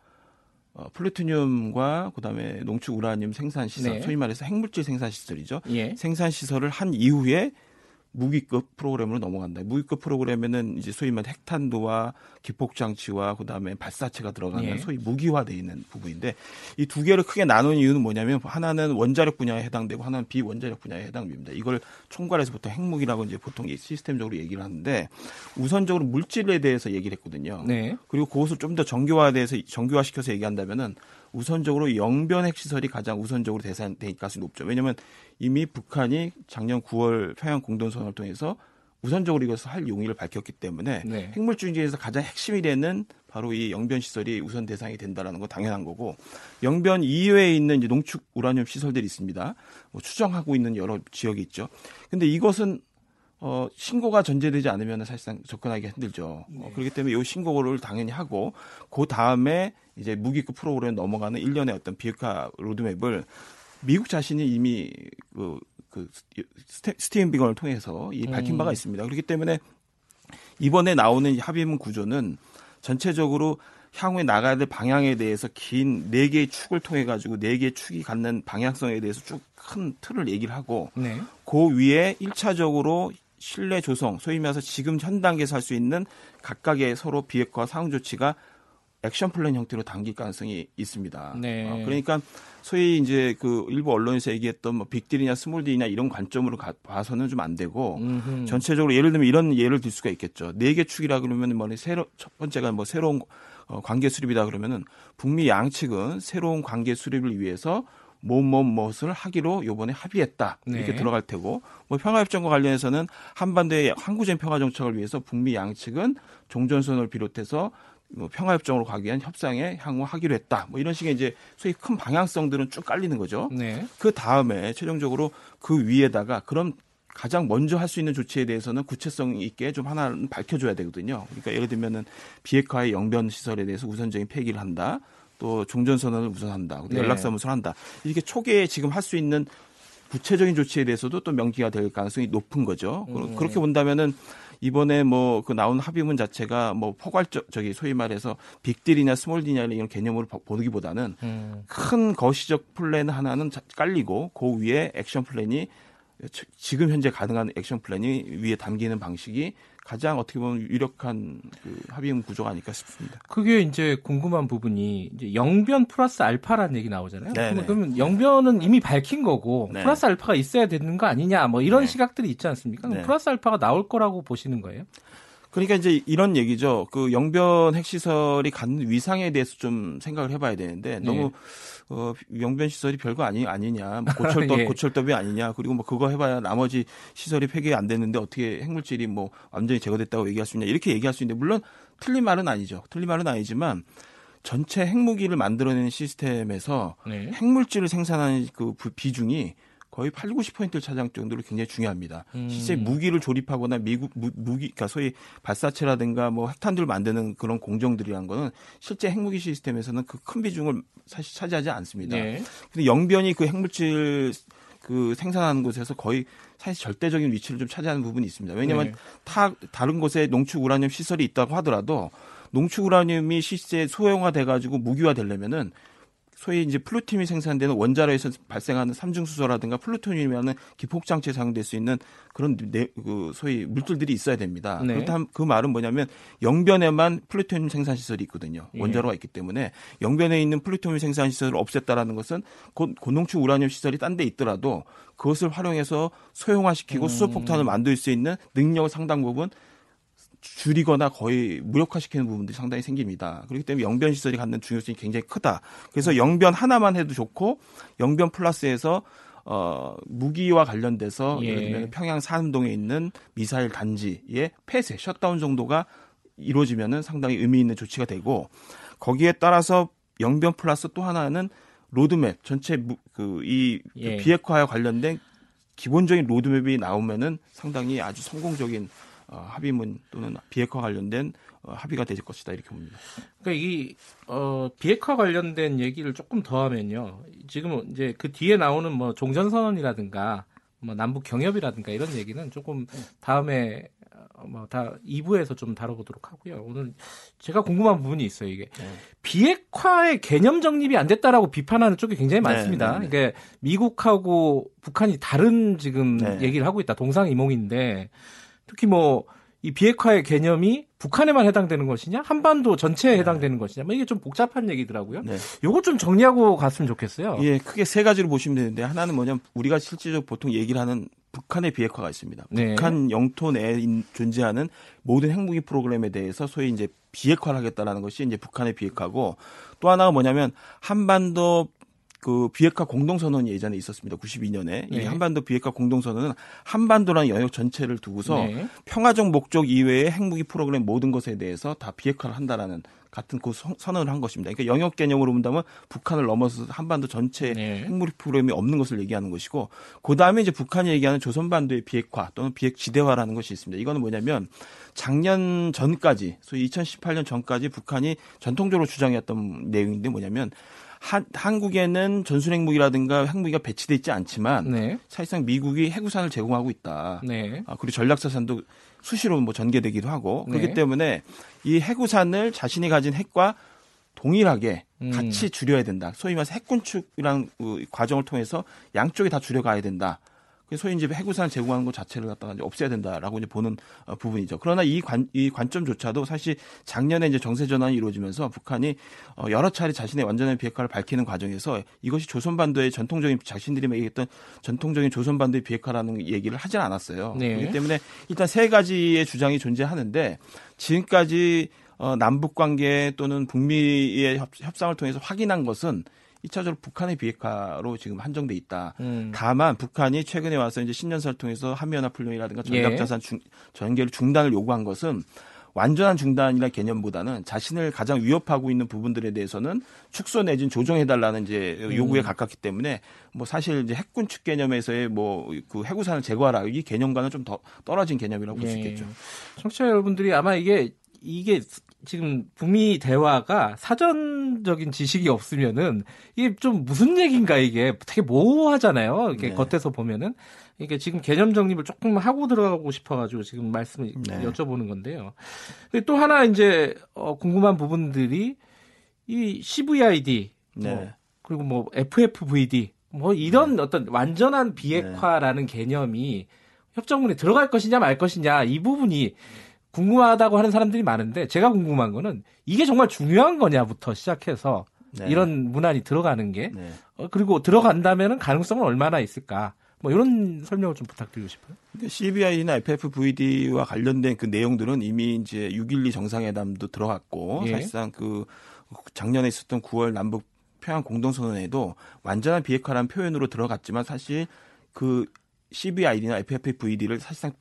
S3: 어, 플루토늄과 그다음에 농축 우라늄 생산 시설, 네. 소위 말해서 핵물질 생산 시설이죠. 예. 생산 시설을 한 이후에 무기급 프로그램으로 넘어간다. 무기급 프로그램에는 이제 소위 말해 핵탄두와 기폭 장치와 그다음에 발사체가 들어가는 예. 소위 무기화돼 있는 부분인데 이 두 개를 크게 나눈 이유는 뭐냐면 하나는 원자력 분야에 해당되고 하나는 비원자력 분야에 해당됩니다. 이걸 총괄해서 보통 핵무기라고 이제 보통 시스템적으로 얘기를 하는데 우선적으로 물질에 대해서 얘기를 했거든요. 네. 그리고 그것을 좀 더 정교화돼서 정교화 시켜서 얘기한다면은 우선적으로 영변 핵시설이 가장 우선적으로 대상될 가능성이 높죠. 왜냐하면 이미 북한이 작년 9월 평양 공동선언을 통해서 우선적으로 이것을 할 용의를 밝혔기 때문에 네. 핵물질중에서 가장 핵심이 되는 바로 이 영변 시설이 우선 대상이 된다라는 거 당연한 거고 영변 이외에 있는 이제 농축 우라늄 시설들이 있습니다. 뭐 추정하고 있는 여러 지역이 있죠. 근데 이것은 어, 신고가 전제되지 않으면 사실상 접근하기 힘들죠. 어, 네. 어, 그렇기 때문에 이 신고를 당연히 하고 그 다음에 이제 무기급 프로그램 넘어가는 일련의 어떤 비핵화 로드맵을 미국 자신이 이미 그, 그 스티븐 비건을 통해서 이 밝힌 음. 바가 있습니다. 그렇기 때문에 이번에 나오는 합의문 구조는 전체적으로 향후에 나가야 될 방향에 대해서 긴 네 개의 축을 통해 가지고 네 개의 축이 갖는 방향성에 대해서 쭉 큰 틀을 얘기를 하고 네. 그 위에 1차적으로 신뢰 조성, 소위 말해서 지금 현 단계에서 할 수 있는 각각의 서로 비핵화 상응 조치가 액션 플랜 형태로 담길 가능성이 있습니다. 네. 어, 그러니까 소위 이제 그 일부 언론에서 얘기했던 뭐 빅딜이냐 스몰딜이냐 이런 관점으로 가, 봐서는 좀 안 되고 음흠. 전체적으로 예를 들면 이런 예를 들 수가 있겠죠. 네 개 축이라 그러면 뭐 새로 첫 번째가 뭐 새로운 어, 관계 수립이다 그러면은 북미 양측은 새로운 관계 수립을 위해서 뭐뭐 무엇을 하기로 요번에 합의했다 이렇게 네. 들어갈 테고 뭐 평화협정과 관련해서는 한반도의 항구적 평화 정착을 위해서 북미 양측은 종전선언을 비롯해서 뭐 평화협정으로 가기 위한 협상에 향후 하기로 했다. 뭐 이런 식의 이제 소위 큰 방향성들은 쭉 깔리는 거죠. 네. 그 다음에 최종적으로 그 위에다가 그럼 가장 먼저 할 수 있는 조치에 대해서는 구체성 있게 좀 하나는 밝혀줘야 되거든요. 그러니까 예를 들면은 비핵화의 영변 시설에 대해서 우선적인 폐기를 한다. 또 종전선언을 우선한다. 네. 연락사무소를 한다. 이렇게 초기에 지금 할 수 있는 구체적인 조치에 대해서도 또 명기가 될 가능성이 높은 거죠. 음. 그렇게 본다면은 이번에 뭐 그 나온 합의문 자체가 뭐 포괄적 저기 소위 말해서 빅딜이냐 스몰딜이냐 이런 개념으로 보기보다는 음. 큰 거시적 플랜 하나는 깔리고 그 위에 액션 플랜이 지금 현재 가능한 액션 플랜이 위에 담기는 방식이 가장 어떻게 보면 유력한 그 합의문 구조가 아닐까 싶습니다.
S2: 그게 이제 궁금한 부분이 이제 영변 플러스 알파라는 얘기 나오잖아요. 네네. 그러면 영변은 이미 밝힌 거고 네. 플러스 알파가 있어야 되는 거 아니냐 뭐 이런 네. 시각들이 있지 않습니까? 네. 플러스 알파가 나올 거라고 보시는 거예요?
S3: 그러니까 이제 이런 얘기죠. 그 영변 핵시설이 갖는 위상에 대해서 좀 생각을 해봐야 되는데 너무 네. 어, 영변 시설이 별거 아니 아니냐, 뭐 (laughs) 고철도 예. 고철더비 아니냐, 그리고 뭐 그거 해봐야 나머지 시설이 폐기 안 됐는데 어떻게 핵물질이 뭐 완전히 제거됐다고 얘기할 수 있냐 이렇게 얘기할 수 있는데 물론 틀린 말은 아니죠. 틀린 말은 아니지만 전체 핵무기를 만들어내는 시스템에서 네. 핵물질을 생산하는 그 비중이 거의 8, 90%를 차지할 정도로 굉장히 중요합니다. 음. 실제 무기를 조립하거나 미국 무, 무기, 그러니까 소위 발사체라든가 뭐 핵탄두를 만드는 그런 공정들이란 거는 실제 핵무기 시스템에서는 그 큰 비중을 사실 차지하지 않습니다. 네. 근데 영변이 그 핵물질 그 생산하는 곳에서 거의 사실 절대적인 위치를 좀 차지하는 부분이 있습니다. 왜냐하면 네. 타, 다른 곳에 농축 우라늄 시설이 있다고 하더라도 농축 우라늄이 실제 소형화돼 가지고 무기화 되려면은 소위 이제 플루토늄이 생산되는 원자로에서 발생하는 삼중수소라든가 플루토늄이라는 기폭장치에 사용될 수 있는 그런 네, 그 소위 물질들이 있어야 됩니다. 네. 그렇다면 그 말은 뭐냐면 영변에만 플루토늄 생산 시설이 있거든요. 예. 원자로가 있기 때문에 영변에 있는 플루토늄 생산 시설을 없앴다라는 것은 곧 고농축 우라늄 시설이 딴 데 있더라도 그것을 활용해서 소형화시키고 음. 수소폭탄을 만들 수 있는 능력을 상당 부분 줄이거나 거의 무력화시키는 부분들이 상당히 생깁니다. 그렇기 때문에 영변 시설이 갖는 중요성이 굉장히 크다. 그래서 영변 하나만 해도 좋고 영변 플러스에서 어, 무기와 관련돼서 예. 예를 들면 평양 산음동에 있는 미사일 단지의 폐쇄, 셧다운 정도가 이루어지면은 상당히 의미 있는 조치가 되고 거기에 따라서 영변 플러스 또 하나는 로드맵 전체 그이 그 예. 비핵화와 관련된 기본적인 로드맵이 나오면은 상당히 아주 성공적인 어, 합의문 또는 비핵화 관련된 어, 합의가 될 것이다 이렇게 봅니다.
S2: 그러니까 이 어, 비핵화 관련된 얘기를 조금 더 하면요. 지금 이제 그 뒤에 나오는 뭐 종전선언이라든가 뭐 남북 경협이라든가 이런 얘기는 조금 다음에 어, 뭐다 2부에서 좀 다뤄보도록 하고요. 오늘 제가 궁금한 부분이 있어요. 이게 네. 비핵화의 개념 정립이 안 됐다라고 비판하는 쪽이 굉장히 네, 많습니다. 네, 네, 이게 미국하고 북한이 다른 지금 네. 얘기를 하고 있다. 동상이몽인데 특히 뭐 이 비핵화의 개념이 북한에만 해당되는 것이냐, 한반도 전체에 네. 해당되는 것이냐, 뭐 이게 좀 복잡한 얘기더라고요. 네. 요거 좀 정리하고 갔으면 좋겠어요.
S3: 예, 크게 세 가지로 보시면 되는데 하나는 뭐냐면 우리가 실질적으로 보통 얘기를 하는 북한의 비핵화가 있습니다. 네. 북한 영토 내에 존재하는 모든 핵무기 프로그램에 대해서 소위 이제 비핵화를 하겠다라는 것이 이제 북한의 비핵화고 또 하나가 뭐냐면 한반도 그 비핵화 공동선언이 예전에 있었습니다. 92년에 네. 이 한반도 비핵화 공동선언은 한반도라는 영역 전체를 두고서 네. 평화적 목적 이외의 핵무기 프로그램 모든 것에 대해서 다 비핵화를 한다라는 같은 그 선언을 한 것입니다. 그러니까 영역 개념으로 본다면 북한을 넘어서 한반도 전체 네. 핵무기 프로그램이 없는 것을 얘기하는 것이고 그 다음에 이제 북한이 얘기하는 조선반도의 비핵화 또는 비핵지대화라는 것이 있습니다. 이거는 뭐냐면 작년 전까지 소위 2018년 전까지 북한이 전통적으로 주장했던 내용인데 뭐냐면 한, 한국에는 전술 핵무기라든가 핵무기가 배치돼 있지 않지만 네. 사실상 미국이 핵우산을 제공하고 있다. 네. 아, 그리고 전략사산도 수시로 뭐 전개되기도 하고 그렇기 네. 때문에 이 핵우산을 자신이 가진 핵과 동일하게 음. 같이 줄여야 된다. 소위 말해서 핵군축이라는 그 과정을 통해서 양쪽이 다 줄여가야 된다. 소위 이제 해구산을 제공하는 것 자체를 갖다가 이제 없애야 된다라고 이제 보는 어, 부분이죠. 그러나 이 관, 이 관점조차도 사실 작년에 이제 정세 전환이 이루어지면서 북한이 어, 여러 차례 자신의 완전한 비핵화를 밝히는 과정에서 이것이 조선반도의 전통적인 자신들이 얘기했던 전통적인 조선반도의 비핵화라는 얘기를 하진 않았어요. 네. 그렇기 때문에 일단 세 가지의 주장이 존재하는데 지금까지 어, 남북 관계 또는 북미의 협, 협상을 통해서 확인한 것은 1차적으로 북한의 비핵화로 지금 한정돼 있다. 음. 다만 북한이 최근에 와서 이제 신년사를 통해서 한미연합훈련이라든가 전략자산 예. 전개를 중단을 요구한 것은 완전한 중단이라는 개념보다는 자신을 가장 위협하고 있는 부분들에 대해서는 축소 내진 조정해달라는 이제 요구에 음. 가깝기 때문에 뭐 사실 이제 핵군축 개념에서의 뭐 그 해구산을 제거하라 이 개념과는 좀 더 떨어진 개념이라고 볼수 예. 있겠죠.
S2: 청취자 여러분들이 아마 이게 이게 지금 북미 대화가 사전적인 지식이 없으면은 이게 좀 무슨 얘기인가 이게 되게 모호하잖아요. 이게 네. 겉에서 보면은 이게 지금 개념 정립을 조금 하고 들어가고 싶어가지고 지금 말씀을 네. 여쭤보는 건데요. 또 하나 이제 어, 궁금한 부분들이 이 CVID 뭐 네. 뭐 그리고 뭐 FFVD 뭐 이런 네. 어떤 완전한 비핵화라는 네. 개념이 협정문에 들어갈 것이냐 말 것이냐 이 부분이 궁금하다고 하는 사람들이 많은데 제가 궁금한 거는 이게 정말 중요한 거냐부터 시작해서 네. 이런 문안이 들어가는 게 네. 어, 그리고 들어간다면은 가능성은 얼마나 있을까? 뭐 이런 설명을 좀 부탁드리고 싶어요.
S3: CBI나 FFVD와 관련된 그 내용들은 이미 이제 6.12 정상회담도 들어갔고 예. 사실상 그 작년에 있었던 9월 남북 평양 공동선언에도 완전한 비핵화라는 표현으로 들어갔지만 사실 그 CBID나 FFVD를 사실상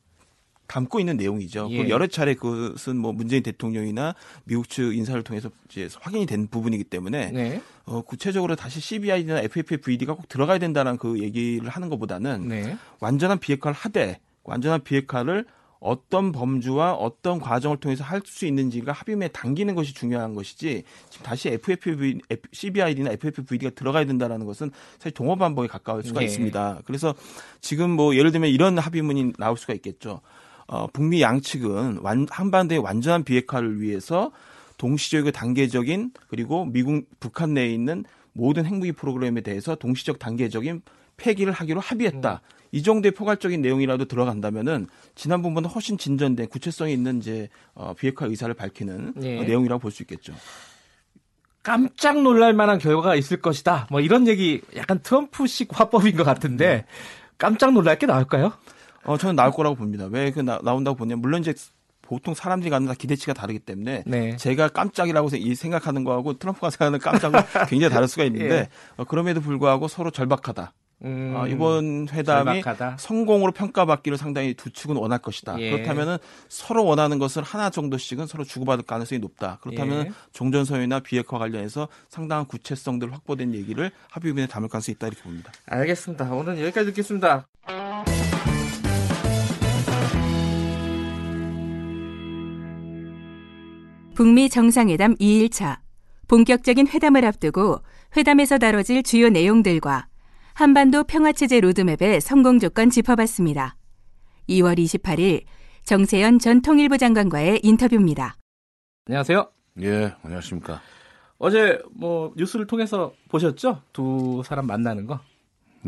S3: 담고 있는 내용이죠. 예. 여러 차례 그것은 뭐 문재인 대통령이나 미국 측 인사를 통해서 이제 확인이 된 부분이기 때문에 네. 어, 구체적으로 다시 CBI나 FFVD가 꼭 들어가야 된다는 그 얘기를 하는 것보다는 네. 완전한 비핵화를 하되 완전한 비핵화를 어떤 범주와 어떤 과정을 통해서 할 수 있는지가 합의문에 담기는 것이 중요한 것이지 지금 다시 FFV, CBID나 FFVD가 들어가야 된다라는 것은 사실 동업 반복에 가까울 수가 네. 있습니다. 그래서 지금 뭐 예를 들면 이런 합의문이 나올 수가 있겠죠. 어, 북미 양측은 완, 한반도의 완전한 비핵화를 위해서 동시적이고 단계적인 그리고 미국 북한 내에 있는 모든 핵무기 프로그램에 대해서 동시적 단계적인 폐기를 하기로 합의했다. 음. 이 정도의 포괄적인 내용이라도 들어간다면은 지난번보다 훨씬 진전된 구체성이 있는 이제 어, 비핵화 의사를 밝히는 네. 어, 내용이라고 볼 수 있겠죠.
S2: 깜짝 놀랄 만한 결과가 있을 것이다. 뭐 이런 얘기 약간 트럼프식 화법인 것 같은데 네. 깜짝 놀랄 게 나올까요?
S3: 어, 저는 나올 거라고 봅니다. 왜 그 나온다고 보냐면 물론 이제 보통 사람들이 갖는 다 기대치가 다르기 때문에 네. 제가 깜짝이라고 생각하는 거하고 트럼프가 생각하는 깜짝은 (laughs) 굉장히 다를 수가 있는데 예. 어, 그럼에도 불구하고 서로 절박하다. 음, 어, 이번 회담이 절박하다. 성공으로 평가받기를 상당히 두 측은 원할 것이다. 예. 그렇다면 서로 원하는 것을 하나 정도씩은 서로 주고받을 가능성이 높다. 그렇다면 예. 종전선언이나 비핵화 관련해서 상당한 구체성들 확보된 얘기를 합의문에 담을 가능성이 있다 이렇게 봅니다.
S2: 알겠습니다. 오늘 여기까지 듣겠습니다.
S1: 북미 정상회담 2일차 본격적인 회담을 앞두고 회담에서 다뤄질 주요 내용들과 한반도 평화체제 로드맵의 성공 조건 짚어봤습니다. 2월 28일 정세현 전 통일부 장관과의 인터뷰입니다.
S2: 안녕하세요.
S4: 예, 안녕하십니까.
S2: 어제 뭐 뉴스를 통해서 보셨죠? 두 사람 만나는 거?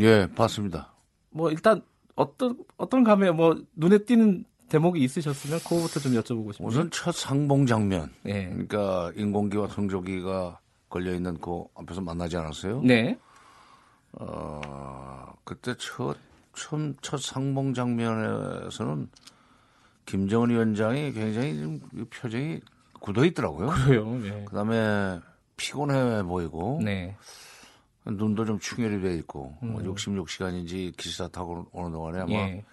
S4: 예, 봤습니다.
S2: 뭐 일단 어떤 어떤 감에 뭐 눈에 띄는 대목이 있으셨으면 그거부터 좀 여쭤보고 싶습니다.
S4: 우선 첫 상봉 장면. 네. 그러니까 인공기와 성조기가 걸려 있는 그 앞에서 만나지 않았어요?
S2: 네.
S4: 어, 그때 첫, 처음 첫 상봉 장면에서는 김정은 위원장이 굉장히 좀 표정이 굳어 있더라고요.
S2: 그래요. 네.
S4: 그다음에 피곤해 보이고. 네. 눈도 좀 충혈이 돼 있고 음. 뭐 66시간인지 기차 타고 오는 동안에 아마 예.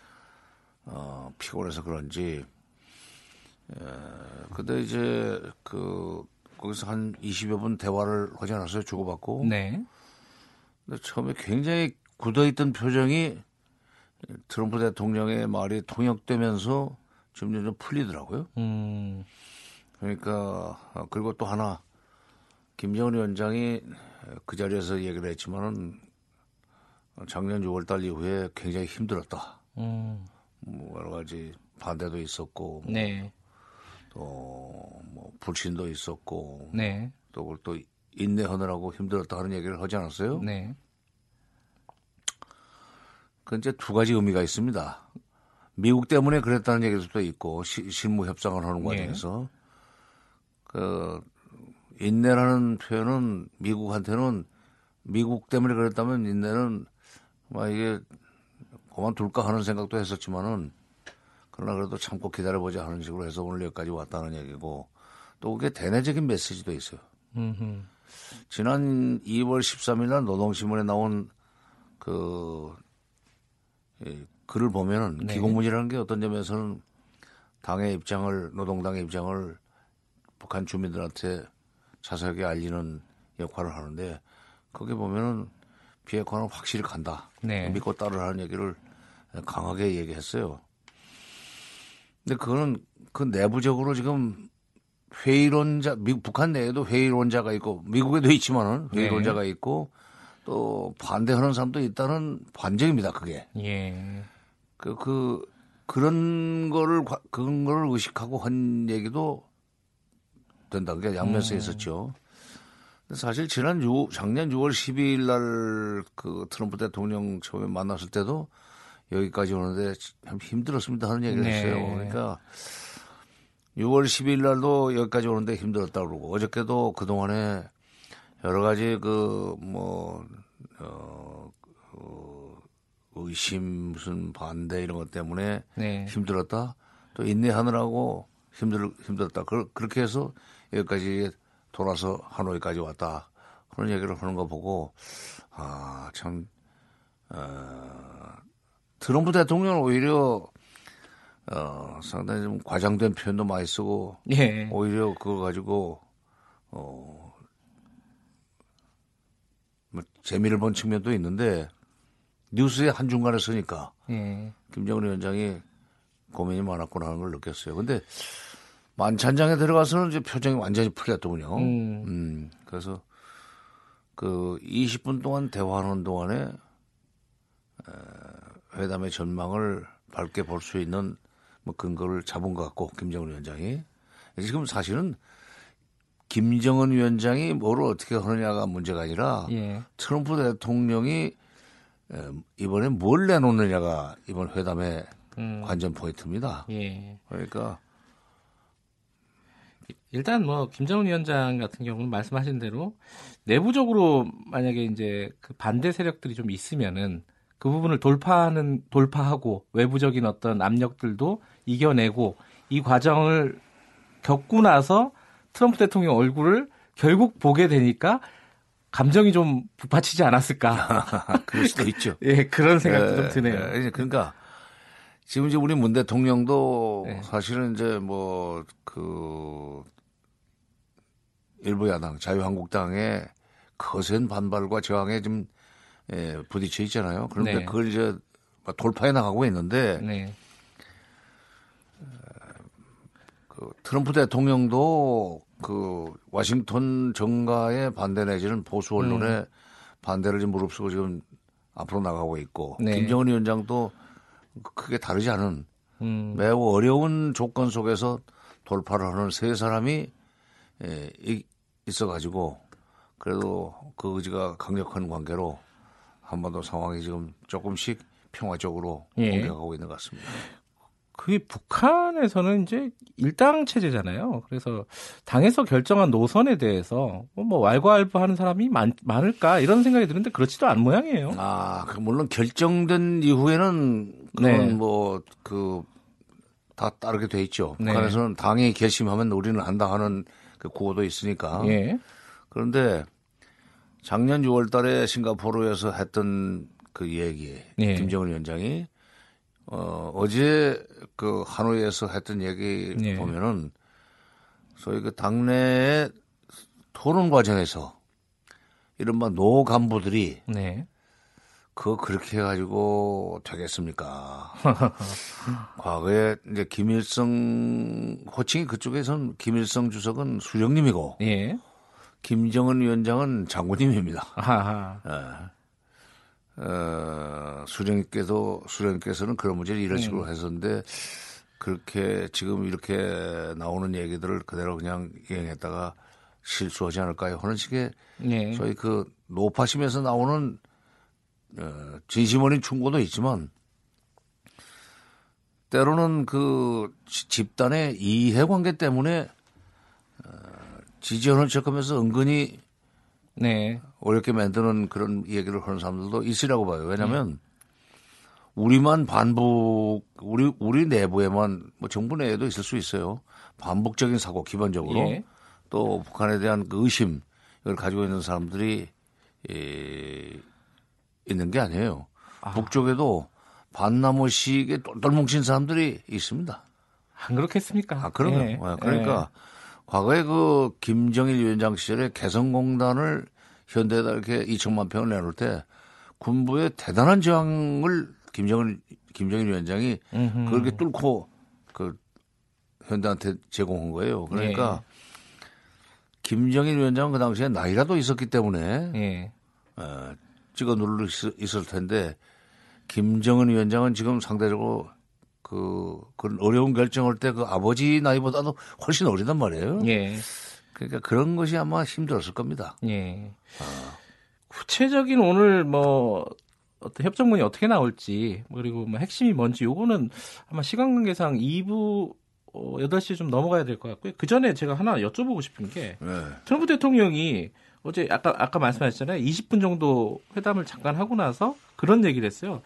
S4: 어, 피곤해서 그런지 에, 근데 이제 그 거기서 한 20여 분 대화를 하지 않았어요 주고받고 네. 근데 처음에 굉장히 굳어있던 표정이 트럼프 대통령의 말이 통역되면서 점점 좀 풀리더라고요. 음. 그러니까 어, 그리고 또 하나 김정은 위원장이 그 자리에서 얘기를 했지만은 작년 6월달 이후에 굉장히 힘들었다. 음. 뭐 여러 가지 반대도 있었고 뭐 네. 또뭐 불신도 있었고 네. 또 그걸 또 인내하느라고 힘들었다 하는 얘기를 하지 않았어요? 네. 그 이제 두 가지 의미가 있습니다. 미국 때문에 그랬다는 얘기도 수 있고 시, 실무 협상을 하는 네. 과정에서 네. 그 인내라는 표현은 미국한테는 미국 때문에 그랬다면 인내는 막 이게 그만둘까 하는 생각도 했었지만은 그러나 그래도 참고 기다려보자 하는 식으로 해서 오늘 여기까지 왔다는 얘기고 또 그게 대내적인 메시지도 있어요. 음흠. 지난 2월 13일 날 노동신문에 나온 그 예, 글을 보면은 네. 기공문이라는 게 어떤 점에서는 당의 입장을 노동당의 입장을 북한 주민들한테 자세하게 알리는 역할을 하는데 거기 보면은 비핵화는 확실히 간다. 네. 믿고 따르라는 얘기를 강하게 얘기했어요. 근데 그거는 그 내부적으로 지금 회의론자, 미국, 북한 내에도 회의론자가 있고, 미국에도 있지만은 네. 회의론자가 네. 있고, 또 반대하는 사람도 있다는 반증입니다, 그게. 예. 그, 그, 그런 거를, 그런 거를 의식하고 한 얘기도 된다. 그게 양면서 음. 있었죠. 사실 지난 6, 작년 6월 12일 날 그 트럼프 대통령 처음에 만났을 때도 여기까지 오는데 참 힘들었습니다 하는 얘기를 네. 했어요. 그러니까 6월 10일 날도 여기까지 오는데 힘들었다 그러고 어저께도 그 동안에 여러 가지 그 뭐, 어, 그 의심 무슨 반대 이런 것 때문에 네. 힘들었다. 또 인내하느라고 힘들, 힘들었다. 그, 그렇게 해서 여기까지 돌아서 하노이까지 왔다. 그런 얘기를 하는 거 보고, 아, 참, 어, 트럼프 대통령은 오히려 어, 상당히 좀 과장된 표현도 많이 쓰고 예. 오히려 그거 가지고 어, 뭐 재미를 본 측면도 있는데 뉴스에 한 중간에 쓰니까 예. 김정은 위원장이 고민이 많았구나 하는 걸 느꼈어요. 근데 만찬장에 들어가서는 이제 표정이 완전히 풀렸더군요. 음. 음. 그래서 그 20분 동안 대화하는 동안에 회담의 전망을 밝게 볼 수 있는 뭐 근거를 잡은 것 같고 김정은 위원장이 지금 사실은 김정은 위원장이 뭐를 어떻게 하느냐가 문제가 아니라 예. 트럼프 대통령이 이번에 뭘 내놓느냐가 이번 회담의 음. 관전 포인트입니다. 예. 그러니까
S2: 일단 뭐 김정은 위원장 같은 경우는 말씀하신 대로 내부적으로 만약에 이제 그 반대 세력들이 좀 있으면은 그 부분을 돌파하는 돌파하고 외부적인 어떤 압력들도 이겨내고 이 과정을 겪고 나서 트럼프 대통령 얼굴을 결국 보게 되니까 감정이 좀 북받치지 않았을까. (laughs)
S4: 그럴 수도 있죠.
S2: 예, 그런 생각도 예, 좀 드네요.
S4: 예, 그러니까 지금 이제 우리 문 대통령도 네. 사실은 이제 뭐 그 일부 야당 자유한국당의 거센 반발과 저항에 좀 예, 부딪혀 있잖아요. 그런데 네. 그걸 이제 돌파해 나가고 있는데 네. 그 트럼프 대통령도 그 와싱턴 정가의 반대 내지는 보수 언론의 음. 반대를 좀 무릅쓰고 지금 앞으로 나가고 있고 네. 김정은 위원장도 크게 다르지 않은 음. 매우 어려운 조건 속에서 돌파를 하는 세 사람이 예, 있어가지고 그래도 그 의지가 강력한 관계로 한반도 상황이 지금 조금씩 평화적으로 예. 옮겨가고 있는 것 같습니다.
S2: 그게 북한에서는 이제 일당 체제잖아요. 그래서 당에서 결정한 노선에 대해서 뭐 왈가왈부 하는 사람이 많, 많을까 이런 생각이 드는데 그렇지도 않은 모양이에요.
S4: 아, 그 물론 결정된 이후에는 그건 네. 뭐그 다 따르게 돼 있죠. 네. 북한에서는 당이 결심하면 우리는 한다 하는 그 구호도 있으니까. 예. 그런데 작년 6월 달에 싱가포르에서 했던 그 얘기, 예. 김정은 위원장이 어, 어제 그 하노이에서 했던 얘기 네. 보면은 소위 그 당내의 토론 과정에서 이른바 노 간부들이 네. 그거 그렇게 해가지고 되겠습니까? (laughs) 과거에 이제 김일성 호칭이 그쪽에선 김일성 주석은 수령님이고 예. 김정은 위원장은 장군님입니다. 아하. 예. 어, 수령께도 수령께서는 그런 문제를 이런 식으로 음. 했었는데 그렇게 지금 이렇게 나오는 얘기들을 그대로 그냥 이행했다가 실수하지 않을까요? 하는 식의 네. 저희 그 노파심에서 나오는 어, 진심 어린 충고도 있지만 때로는 그 집단의 이해관계 때문에 어, 지지연을 척하면서 은근히 네. 어렵게 만드는 그런 얘기를 하는 사람들도 있으라고 봐요. 왜냐하면 음. 우리만 반복, 우리 우리 내부에만 뭐 정부 내에도 있을 수 있어요. 반복적인 사고 기본적으로 예. 또 북한에 대한 그 의심 이걸 가지고 있는 사람들이 에, 있는 게 아니에요. 아. 북쪽에도 반나무식에 똘똘 뭉친 사람들이 있습니다.
S2: 안 그렇겠습니까?
S4: 아, 그럼요. 예. 네, 그러니까 예. 과거에 그 김정일 위원장 시절에 개성공단을 현대에다 이렇게 2천만 평을 내놓을 때 군부의 대단한 저항을 김정일 김정일 위원장이 음흠. 그렇게 뚫고 그 현대한테 제공한 거예요. 그러니까 예. 김정일 위원장은 그 당시에 나이라도 있었기 때문에 예. 어, 찍어 누를 있을 텐데 김정은 위원장은 지금 상대적으로 그 그런 어려운 결정할 때 그 아버지 나이보다도 훨씬 어리단 말이에요. 예. 그러니까 그런 것이 아마 힘들었을 겁니다. 예.
S2: 아. 구체적인 오늘 뭐 어떤 협정문이 어떻게 나올지 그리고 뭐 핵심이 뭔지 요거는 아마 시간 관계상 2부 어, 8시에 좀 넘어가야 될 것 같고요. 그 전에 제가 하나 여쭤보고 싶은 게 네. 트럼프 대통령이 어제 아까 아까 말씀하셨잖아요. 20분 정도 회담을 잠깐 하고 나서 그런 얘기를 했어요.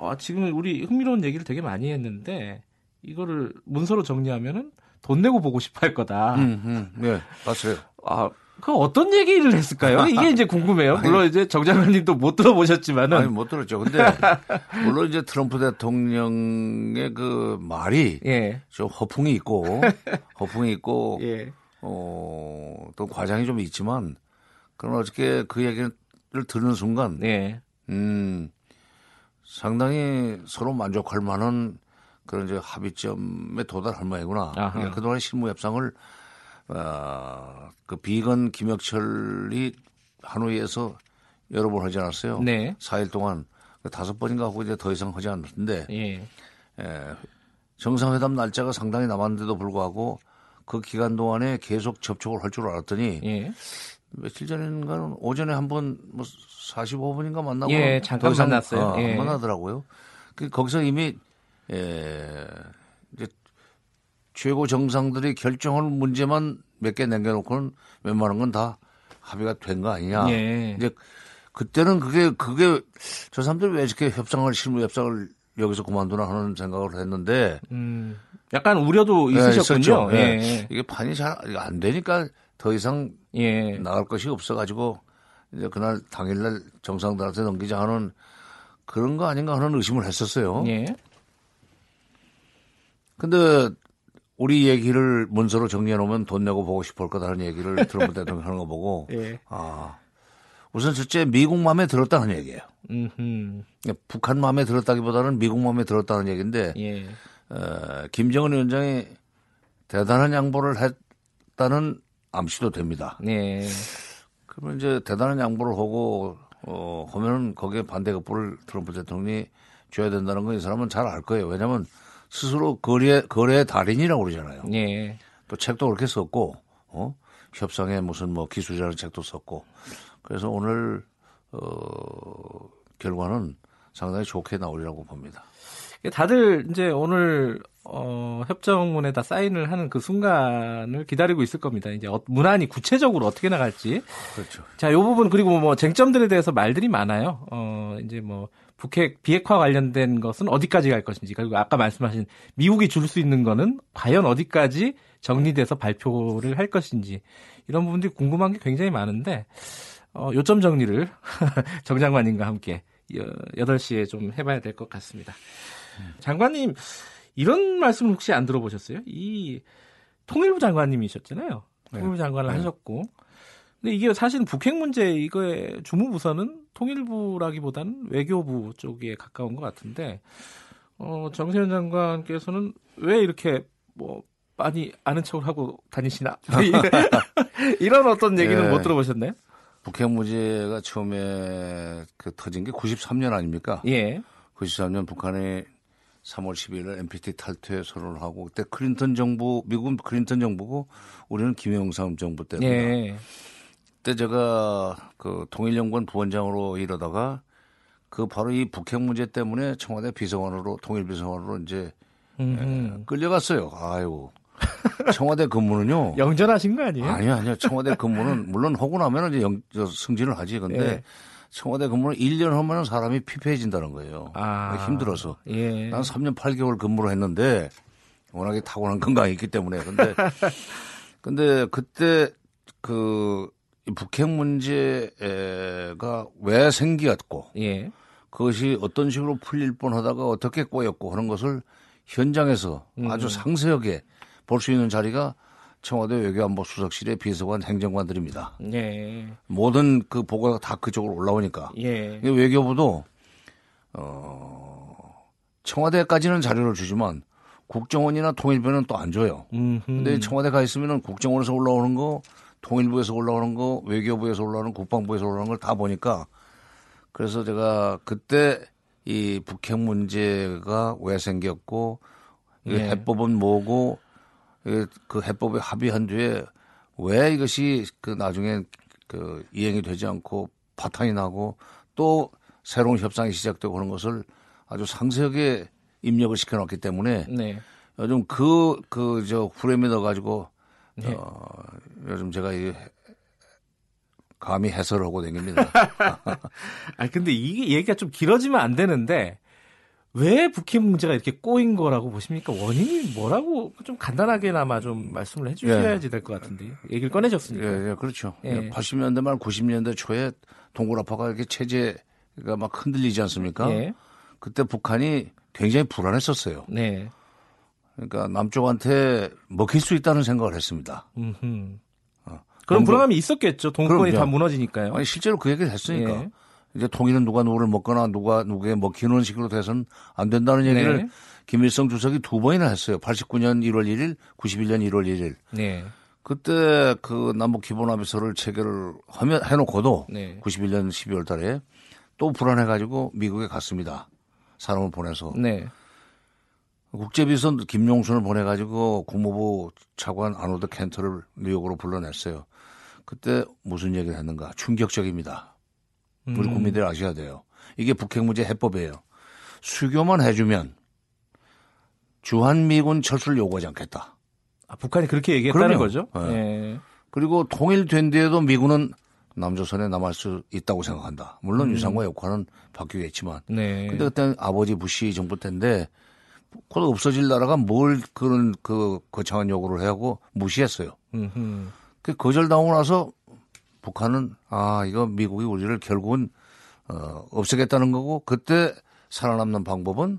S2: 아, 지금 우리 흥미로운 얘기를 되게 많이 했는데 이거를 문서로 정리하면은 돈 내고 보고 싶어 할 거다. 음,
S4: 음, 네, 맞아요.
S2: 아, 그 어떤 얘기를 했을까요? 이게 이제 궁금해요. 물론 이제 정 장관님도 못 들어보셨지만은.
S4: 아니, 못 들었죠. 근데 (laughs) 물론 이제 트럼프 대통령의 그 말이 예. 좀 허풍이 있고 (laughs) 허풍이 있고 예. 어, 또 과장이 좀 있지만 그럼 어저께 그 얘기를 들은 순간 예. 음, 상당히 서로 만족할 만한 그런 이제 합의점에 도달할 모양이구나. 그러니까 그동안 실무 협상을 어, 그 비건 김혁철이 하노이에서 여러 번 하지 않았어요. 네. 4일 동안 그 다섯 번인가 하고 이제 더 이상 하지 않았는데 예. 예, 정상회담 날짜가 상당히 남았는데도 불구하고 그 기간 동안에 계속 접촉을 할 줄 알았더니 예. 며칠 전인가는 오전에 한 번 뭐 45분인가 만나고
S2: 예, 잠깐 만났어요. 어,
S4: 예. 만나더라고요. 그 거기서 이미 예, 이제 최고 정상들이 결정할 문제만 몇 개 남겨놓고는 웬만한 건 다 합의가 된 거 아니냐. 예. 이제 그때는 그게 그게 저 사람들이 왜 이렇게 협상을 실무 협상을 여기서 그만두나 하는 생각을 했는데 음,
S2: 약간 우려도 예, 있으셨군요.
S4: 예, 예. 이게 판이 잘 안 되니까 더 이상 예. 나갈 것이 없어가지고 이제 그날 당일날 정상들한테 넘기자 하는 그런 거 아닌가 하는 의심을 했었어요. 예. 근데 우리 얘기를 문서로 정리해 놓으면 돈 내고 보고 싶을 거다라는 얘기를 (laughs) 트럼프 대통령 하는 거 보고 예. 아 우선 첫째 미국 마음에 들었다는 얘기예요. 음흠. 북한 마음에 들었다기보다는 미국 마음에 들었다는 얘기인데 예. 어, 김정은 위원장이 대단한 양보를 했다는 암시도 됩니다. 네. 그러면 이제 대단한 양보를 하고 어 하면은 거기에 반대급부를 트럼프 대통령이 줘야 된다는 건 이 사람은 잘 알 거예요. 왜냐하면 스스로 거래 거래의 달인이라고 그러잖아요. 네. 또 책도 그렇게 썼고 어 협상에 무슨 뭐 기술자는 책도 썼고 그래서 오늘 어 결과는 상당히 좋게 나오리라고 봅니다.
S2: 다들 이제 오늘 어, 협정문에다 사인을 하는 그 순간을 기다리고 있을 겁니다. 이제 어, 문안이 구체적으로 어떻게 나갈지.
S4: 그렇죠.
S2: 자, 요 부분 그리고 뭐 쟁점들에 대해서 말들이 많아요. 어, 이제 뭐 북핵 비핵화 관련된 것은 어디까지 갈 것인지 그리고 아까 말씀하신 미국이 줄 수 있는 거는 과연 어디까지 정리돼서 발표를 할 것인지 이런 부분들이 궁금한 게 굉장히 많은데 어, 요점 정리를 (laughs) 정 장관님과 함께 8시에 좀 해봐야 될 것 같습니다. 장관님 이런 말씀 혹시 안 들어보셨어요? 이 통일부 장관님이셨잖아요. 네. 통일부 장관을 네. 하셨고. 근데 이게 사실은 북핵 문제 이거의 주무부서는 통일부라기보다는 외교부 쪽에 가까운 것 같은데 어, 정세현 장관께서는 왜 이렇게 뭐 많이 아는 척을 하고 다니시나 (laughs) 이런 어떤 얘기는 네. 못 들어보셨나요?
S4: 북핵 문제가 처음에 그 터진 게 93년 아닙니까? 예. 93년 북한의 3월 10일 NPT 탈퇴 선언을 하고 그때 클린턴 정부 미국은 클린턴 정부고 우리는 김영삼 정부 때입니다. 네. 그때 제가 그 통일연구원 부원장으로 이러다가 그 바로 이 북핵 문제 때문에 청와대 비서관으로 통일 비서관으로 이제 에, 끌려갔어요. 아유. (laughs) 청와대 근무는요.
S2: 영전하신 거 아니에요?
S4: 아니요, 아니요. 청와대 근무는 물론 하고 나면 이제 영, 승진을 하지. 근데 네. 청와대 근무를 1년 하면 사람이 피폐해진다는 거예요. 아, 힘들어서. 예. 난 3년 8개월 근무를 했는데 워낙에 타고난 (laughs) 건강이 있기 때문에. 근데 (laughs) 근데 그때 그 북핵 문제가 왜 생겼고 예. 그것이 어떤 식으로 풀릴 뻔하다가 어떻게 꼬였고 그런 것을 현장에서 음. 아주 상세하게 볼 수 있는 자리가 청와대 외교안보 수석실의 비서관 행정관들입니다. 예. 모든 그 보고가 다 그쪽으로 올라오니까. 예. 외교부도 어 청와대까지는 자료를 주지만 국정원이나 통일부는 또 안 줘요. 음흠. 근데 청와대 가 있으면은 국정원에서 올라오는 거, 통일부에서 올라오는 거, 외교부에서 올라오는 거, 국방부에서 올라오는 걸 다 보니까 그래서 제가 그때 이 북핵 문제가 왜 생겼고 예. 해법은 뭐고 그 해법에 합의한 뒤에 왜 이것이 그 나중에 그 이행이 되지 않고 파탄이 나고 또 새로운 협상이 시작되고 그런 것을 아주 상세하게 입력을 시켜놨기 때문에 네. 요즘 그 그저 프레임에 넣어가지고 네. 어, 요즘 제가 이 감히 해설을 하고 다닙니다. (laughs)
S2: 아 근데 이게 얘기가 좀 길어지면 안 되는데 왜 북핵 문제가 이렇게 꼬인 거라고 보십니까? 원인이 뭐라고 좀 간단하게나마 좀 말씀을 해주셔야지 예. 될것 같은데 얘기를 꺼내셨으니까.
S4: 예, 예 그렇죠. 예. 80년대 말 90년대 초에 동굴아파가 이렇게 체제가 막 흔들리지 않습니까? 예. 그때 북한이 굉장히 불안했었어요. 네. 그러니까 남쪽한테 먹힐 수 있다는 생각을 했습니다.
S2: 음흠. 어. 그런 불안감이 있었겠죠. 동권이 다 무너지니까요.
S4: 아니, 실제로 그 얘기를 했으니까. 예. 이제 통일은 누가 누구를 먹거나 누가 누구에 먹히는 식으로 돼서는 안 된다는 얘기를 네. 김일성 주석이 두 번이나 했어요. 89년 1월 1일, 91년 1월 1일. 네. 그때 그 남북 기본합의서를 체결을 하면 해놓고도 네. 91년 12월 달에 또 불안해가지고 미국에 갔습니다. 사람을 보내서. 네. 국제비선 김용순을 보내가지고 국무부 차관 아노드 켄터를 뉴욕으로 불러냈어요. 그때 무슨 얘기를 했는가? 충격적입니다. 우리 음. 국민들이 아셔야 돼요. 이게 북핵 문제 해법이에요. 수교만 해주면 주한미군 철수를 요구하지 않겠다.
S2: 아, 북한이 그렇게 얘기했다는 그럼요. 거죠? 네. 네.
S4: 그리고 통일된 뒤에도 미군은 남조선에 남을 수 있다고 생각한다. 물론 음. 유상과 역할은 바뀌겠지만. 네. 근데 그때 아버지 부시 정부 때인데 곧 없어질 나라가 뭘 그런 그 거창한 요구를 하고 무시했어요. 음흠. 그 거절당하고 나서 북한은 아 이거 미국이 우리를 결국은 어, 없애겠다는 거고 그때 살아남는 방법은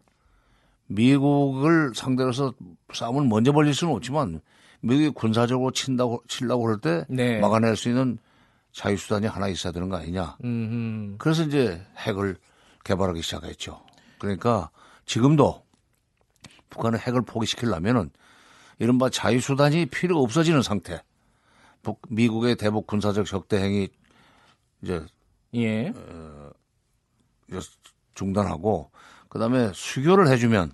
S4: 미국을 상대로 해서 싸움을 먼저 벌릴 수는 없지만 미국이 군사적으로 친다고 치려고 그럴 때 네. 막아낼 수 있는 자유 수단이 하나 있어야 되는 거 아니냐. 음흠. 그래서 이제 핵을 개발하기 시작했죠. 그러니까 지금도 북한은 핵을 포기시키려면은 이른바 자유 수단이 필요 없어지는 상태. 북, 미국의 대북 군사적 적대 행위 이제 예. 어, 중단하고 그다음에 수교를 해주면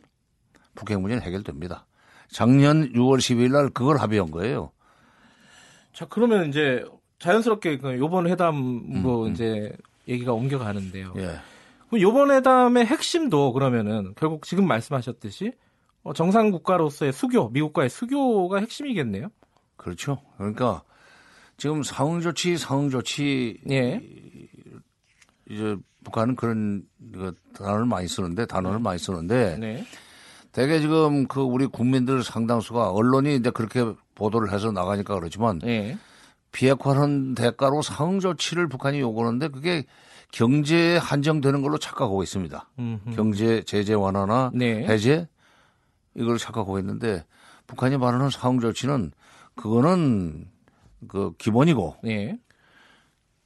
S4: 북핵 문제는 해결됩니다. 작년 6월 12일 날 그걸 합의한 거예요.
S2: 자 그러면 이제 자연스럽게 그 요번 회담으로 음, 음. 이제 얘기가 옮겨가는데요. 예. 그럼 요번 회담의 핵심도 그러면은 결국 지금 말씀하셨듯이 어, 정상 국가로서의 수교, 미국과의 수교가 핵심이겠네요.
S4: 그렇죠. 그러니까 지금 상응 조치, 상응 조치 예. 이제 북한은 그런 그 단어를 많이 쓰는데 단어를 많이 쓰는데 네. 대개 지금 그 우리 국민들 상당수가 언론이 이제 그렇게 보도를 해서 나가니까 그렇지만 네. 비핵화하는 대가로 상응 조치를 북한이 요구하는데 그게 경제에 한정되는 걸로 착각하고 있습니다. 음흠. 경제 제재 완화나 네. 해제 이걸 착각하고 있는데 북한이 말하는 상응 조치는 그거는 그 기본이고 네.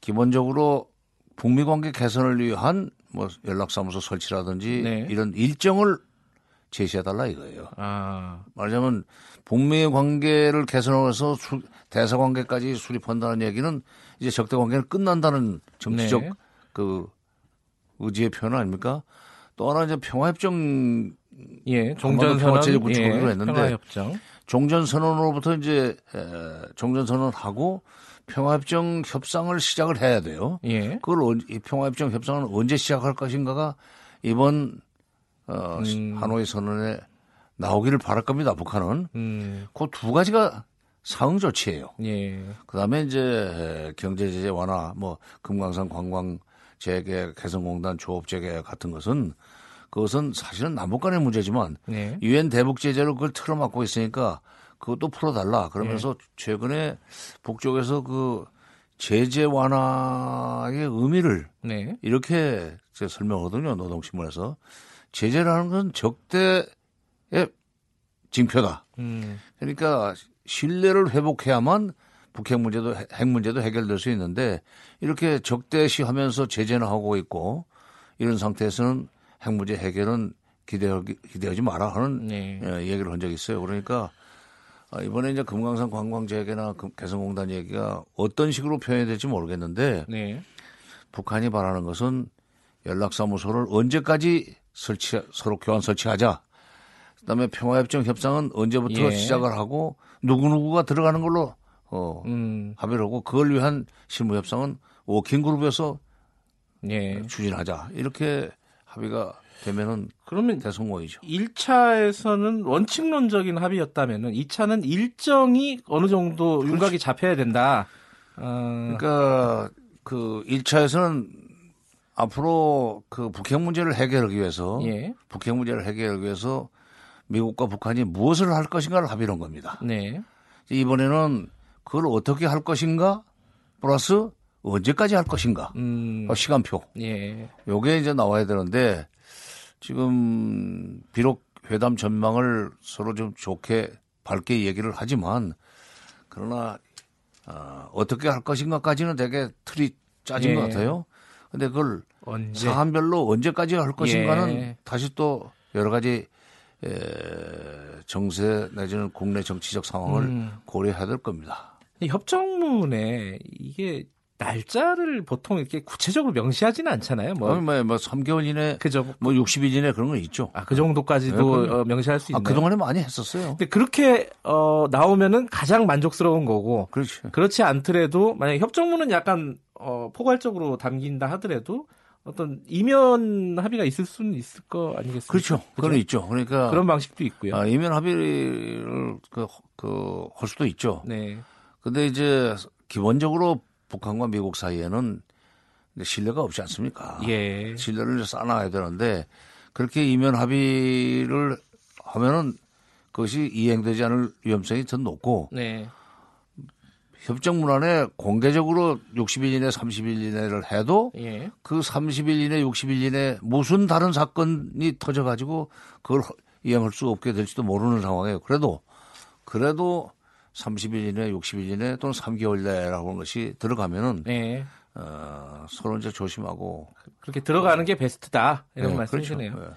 S4: 기본적으로 북미 관계 개선을 위한 뭐 연락사무소 설치라든지 네. 이런 일정을 제시해달라 이거예요. 아. 말하자면 북미 관계를 개선해서 대사 관계까지 수립한다는 얘기는 이제 적대 관계는 끝난다는 정치적 네. 그 의지의 표현 아닙니까? 또 하나 이제 평화협정
S2: 예, 종전선언
S4: 구축하기로 예, 했는데 평화협정. 종전 선언으로부터 이제 에, 종전 선언하고 평화협정 협상을 시작을 해야 돼요. 예. 그걸 이 평화협정 협상은 언제 시작할 것인가가 이번 어, 음. 하노이 선언에 나오기를 바랄 겁니다. 북한은 음. 그두 가지가 상응 조치예요. 예. 그다음에 이제 경제 제재 완화, 뭐 금강산 관광 재개 개성공단 조업 재개 같은 것은 그것은 사실은 남북 간의 문제지만 네. 유엔 네. 대북 제재로 그걸 틀어막고 있으니까 그것도 풀어달라. 그러면서 네. 최근에 북쪽에서 그 제재 완화의 의미를 네. 이렇게 설명하거든요. 노동신문에서 제재라는 건 적대의 징표다. 음. 그러니까 신뢰를 회복해야만 북핵 문제도 핵 문제도 해결될 수 있는데 이렇게 적대시하면서 제재는 하고 있고 이런 상태에서는 핵 문제 해결은 기대하기, 기대하지 마라 하는 네. 예, 얘기를 한 적이 있어요. 그러니까 아, 이번에 이제 금강산 관광재개나 개성공단 얘기가 어떤 식으로 표현이 될지 모르겠는데 네. 북한이 바라는 것은 연락사무소를 언제까지 설치 서로 교환 설치하자. 그다음에 평화협정 협상은 언제부터 예. 시작을 하고 누구 누구가 들어가는 걸로 어 음. 합의를 하고 그걸 위한 실무 협상은 워킹 그룹에서 예. 추진하자 이렇게 합의가 되면은 그러면 대성공이죠.
S2: 1차에서는 원칙론적인 합의였다면은 2차는 일정이 어느 정도 그렇지. 윤곽이 잡혀야 된다.
S4: 어... 그러니까 그 1차에서는 앞으로 그 북핵 문제를 해결하기 위해서 예. 북핵 문제를 해결하기 위해서 미국과 북한이 무엇을 할 것인가를 합의한 겁니다. 네. 이번에는 그걸 어떻게 할 것인가 플러스 언제까지 할 것인가 음. 시간표. 예. 요게 이제 나와야 되는데 지금 비록 회담 전망을 서로 좀 좋게 밝게 얘기를 하지만 그러나 어, 어떻게 할 것인가까지는 되게 틀이 짜진 예. 것 같아요. 근데 그걸 언제? 사안별로 언제까지 할 것인가는 예. 다시 또 여러 가지 에, 정세 내지는 국내 정치적 상황을 음. 고려해야 될 겁니다.
S2: 협정문에 이게 날짜를 보통 이렇게 구체적으로 명시하지는 않잖아요.
S4: 뭐, 어, 뭐, 뭐 3개월 이내, 그죠. 뭐 60일 이내 그런 거 있죠.
S2: 아, 그 정도까지도 네, 어, 명시할 수 있나요? 아,
S4: 그동안에 많이 했었어요.
S2: 근데 그렇게 어, 나오면은 가장 만족스러운 거고. 그렇지. 그렇지 않더라도 만약 협정문은 약간 어, 포괄적으로 담긴다 하더라도 어떤 이면 합의가 있을 수는 있을 거 아니겠습니까?
S4: 그렇죠. 그건 있죠. 그러니까
S2: 그런 방식도 있고요.
S4: 아, 이면 합의를 그, 그, 할 수도 있죠. 네. 근데 이제 기본적으로 북한과 미국 사이에는 신뢰가 없지 않습니까? 예. 신뢰를 쌓아놔야 되는데 그렇게 이면 합의를 하면은 그것이 이행되지 않을 위험성이 더 높고 네. 협정 문안에 공개적으로 60일 이내 30일 이내를 해도 예. 그 30일 이내 60일 이내 무슨 다른 사건이 터져 가지고 그걸 이행할 수 없게 될지도 모르는 상황이에요. 그래도 그래도 30일 이내, 60일 이내 또는 3개월 내라고 하는 것이 들어가면은 네. 어, 서로 이제 조심하고
S2: 그렇게 들어가는 게 베스트다 이런 네, 말씀이시네요. 그렇죠. 네.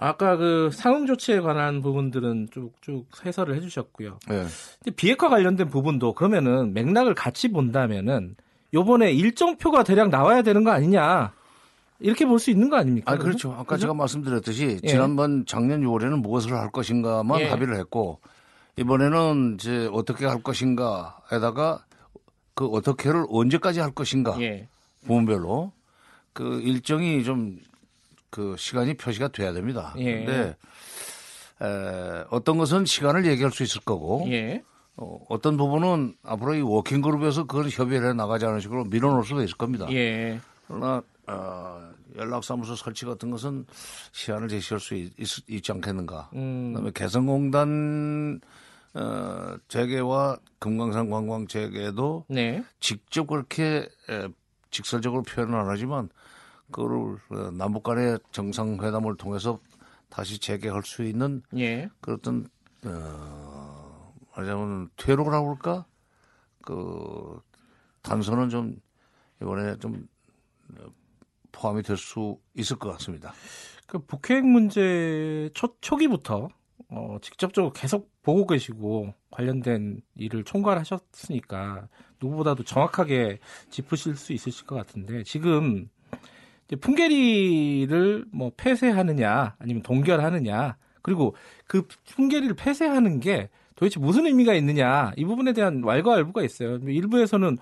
S2: 아까 그 상응 조치에 관한 부분들은 쭉쭉 해설을 해주셨고요. 네. 비핵화 관련된 부분도 그러면은 맥락을 같이 본다면은 요번에 일정표가 대략 나와야 되는 거 아니냐. 이렇게 볼 수 있는 거 아닙니까?
S4: 아, 그렇죠. 아까 그렇죠? 제가 말씀드렸듯이 예. 지난번 작년 6월에는 무엇을 할 것인가만 예. 합의를 했고 이번에는 이제 어떻게 할 것인가에다가 그 어떻게를 언제까지 할 것인가 예. 부문별로 그 일정이 좀 그 시간이 표시가 돼야 됩니다. 예. 근데 에, 어떤 것은 시간을 얘기할 수 있을 거고 예. 어, 어떤 부분은 앞으로 이 워킹 그룹에서 그걸 협의를 해 나가자는 식으로 밀어놓을 수도 있을 겁니다. 예. 그러나 어, 연락사무소 설치 같은 것은 시한을 제시할 수 있, 있, 지 않겠는가. 음. 그다음에 개성공단 어, 재개와 금강산 관광 재개도 네. 직접 그렇게 에, 직설적으로 표현은 안 하지만 그거를 어, 남북 간의 정상회담을 통해서 다시 재개할 수 있는 예. 그런 어, 말하자면 퇴로라고 할까? 그 단서는 좀 이번에 좀 포함이 될 수 있을 것 같습니다.
S2: 그 북핵 문제 초, 초기부터 어, 직접적으로 계속 보고 계시고 관련된 일을 총괄하셨으니까 누구보다도 정확하게 짚으실 수 있으실 것 같은데 지금 풍계리를 뭐 폐쇄하느냐 아니면 동결하느냐 그리고 그 풍계리를 폐쇄하는 게 도대체 무슨 의미가 있느냐 이 부분에 대한 왈가왈부가 있어요. 일부에서는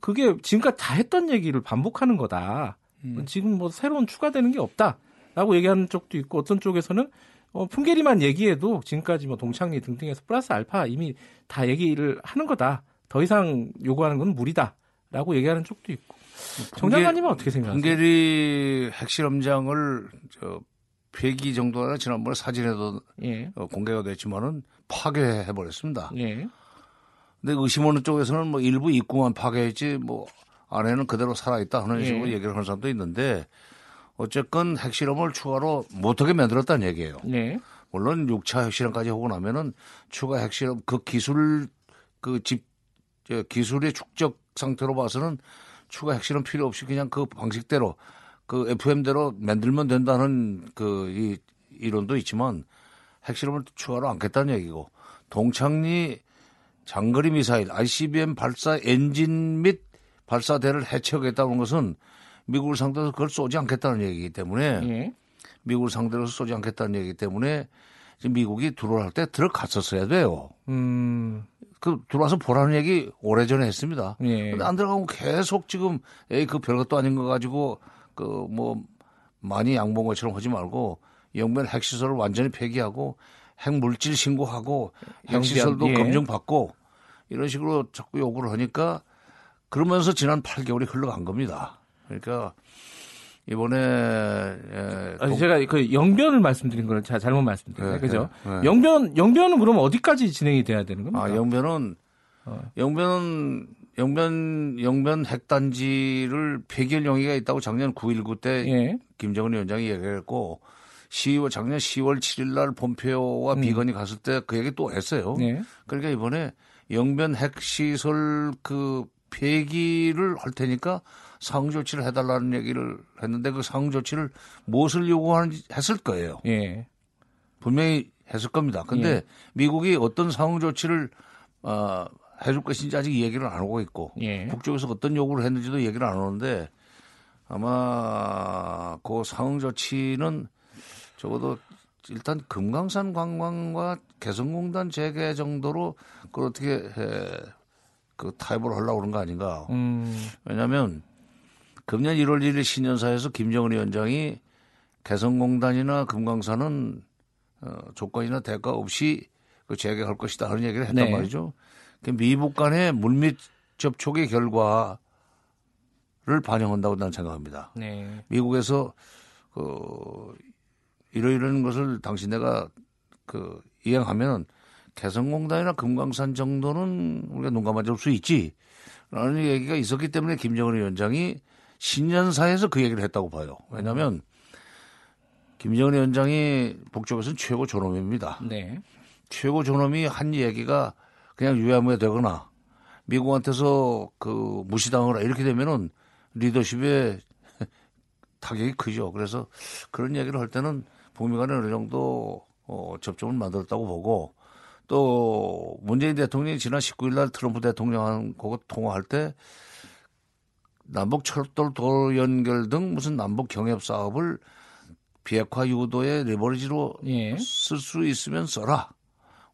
S2: 그게 지금까지 다 했던 얘기를 반복하는 거다. 음. 지금 뭐 새로운 추가되는 게 없다라고 얘기하는 쪽도 있고 어떤 쪽에서는 어, 풍계리만 얘기해도 지금까지 뭐 동창리 등등해서 플러스 알파 이미 다 얘기를 하는 거다. 더 이상 요구하는 건 무리다라고 얘기하는 쪽도 있고. 정 장관님은 어떻게 생각하세요?
S4: 풍계리 핵실험장을 저 폐기 정도나 지난번에 사진에도 예. 어, 공개가 됐지만은 파괴해 버렸습니다. 예. 근데 의심 하는 쪽에서는 뭐 일부 입구만 파괴했지 뭐 안에는 그대로 살아있다 하는 예. 식으로 얘기를 하는 사람도 있는데 어쨌건 핵실험을 추가로 못하게 만들었다는 얘기예요. 네. 물론 6차 핵실험까지 하고 나면은 추가 핵실험 그 기술 그 집 기술의 축적 상태로 봐서는 추가 핵실험 필요 없이 그냥 그 방식대로 그 FM대로 만들면 된다는 그 이 이론도 있지만 핵실험을 추가로 안겠다는 얘기고 동창리 장거리 미사일 ICBM 발사 엔진 및 발사대를 해체하겠다는 것은 미국을 상대로 그걸 쏘지 않겠다는 얘기이기 때문에 예. 미국을 상대로 쏘지 않겠다는 얘기이기 때문에 미국이 들어올 때 들어갔었어야 돼요. 음. 그 들어와서 보라는 얘기 오래전에 했습니다. 예. 근데 안 들어가고 계속 지금 에이 그 별것도 아닌 거 가지고 그 뭐 많이 양본 것처럼 하지 말고 영변 핵시설을 완전히 폐기하고 핵물질 신고하고 핵시설도 예. 검증받고 이런 식으로 자꾸 요구를 하니까 그러면서 지난 8개월이 흘러간 겁니다. 그러니까 이번에 예,
S2: 아니, 제가 그 영변을 말씀드린 거는 제가 잘못 말씀드렸어요. 네, 그죠? 네, 네. 영변 영변은 그럼 어디까지 진행이 돼야 되는 겁니까?
S4: 아, 영변은 어. 영변은 영변 영변 핵단지를 폐기할 용의가 있다고 작년 9.19 때 예. 김정은 위원장이 얘기했고 10월 작년 10월 7일 날 폼페오와 음. 비건이 갔을 때 그 얘기 또 했어요. 예. 그러니까 이번에 영변 핵시설 그 폐기를 할 테니까 상응 조치를 해달라는 얘기를 했는데 그 상응 조치를 무엇을 요구하는지 했을 거예요. 예. 분명히 했을 겁니다. 근데 예. 미국이 어떤 상응 조치를 어, 해줄 것인지 아직 얘기를 안 하고 있고 예. 북쪽에서 어떤 요구를 했는지도 얘기를 안 하는데 아마 그 상응 조치는 적어도 일단 금강산 관광과 개성공단 재개 정도로 그 어떻게 해, 그 타협을 하려고 그런 거 아닌가. 음. 왜냐하면 금년 1월 1일 신년사에서 김정은 위원장이 개성공단이나 금강산은 어, 조건이나 대가 없이 그 재개할 것이다 하는 얘기를 했단 네. 말이죠. 그 미북 간의 물밑 접촉의 결과를 반영한다고 나는 생각합니다. 네. 미국에서 그 이러이러한 것을 당신네가 그 이행하면 개성공단이나 금강산 정도는 우리가 눈 감아 줄 수 있지. 라는 얘기가 있었기 때문에 김정은 위원장이 신년사에서 그 얘기를 했다고 봐요. 왜냐하면 김정은 위원장이 북쪽에서는 최고 존엄입니다. 네. 최고 존엄이 한 얘기가 그냥 유야무야 되거나 미국한테서 그 무시당하거나 이렇게 되면은 리더십에 (laughs) 타격이 크죠. 그래서 그런 얘기를 할 때는 북미 간에 어느 정도 어, 접점을 만들었다고 보고 또 문재인 대통령이 지난 19일 날 트럼프 대통령하고 통화할 때 남북 철도 도로 연결 등 무슨 남북 경협 사업을 비핵화 유도의 레버리지로 예. 쓸수 있으면 써라.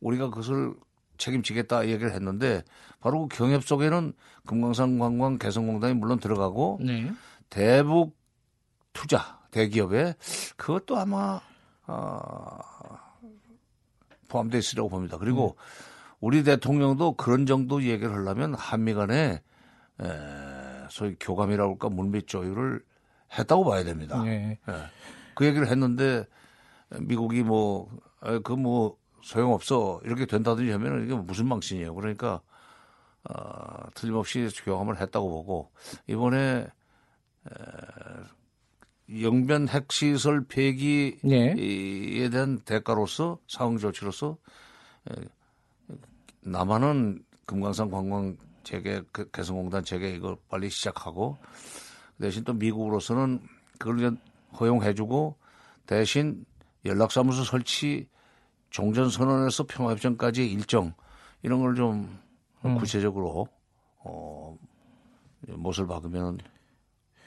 S4: 우리가 그것을 책임지겠다 얘기를 했는데 바로 그 경협 속에는 금강산 관광 개성공단이 물론 들어가고 네. 대북 투자 대기업에 그것도 아마 어, 포함되어 있으라고 봅니다. 그리고 음. 우리 대통령도 그런 정도 얘기를 하려면 한미 간에 에, 소위 교감이라고 할까 물밑 조율을 했다고 봐야 됩니다. 네. 예. 그 얘기를 했는데 미국이 뭐, 그뭐 소용없어. 이렇게 된다든지 하면 이게 무슨 망신이에요. 그러니까, 어, 틀림없이 교감을 했다고 보고, 이번에, 에, 영변 핵시설 폐기에 네. 대한 대가로서 상응 조치로서 남한은 금강산 관광 재개 그 개성공단 재개 이거 빨리 시작하고 대신 또 미국으로서는 그걸 허용해주고 대신 연락사무소 설치 종전선언에서 평화협정까지 일정 이런 걸좀 음. 구체적으로 어, 못을 박으면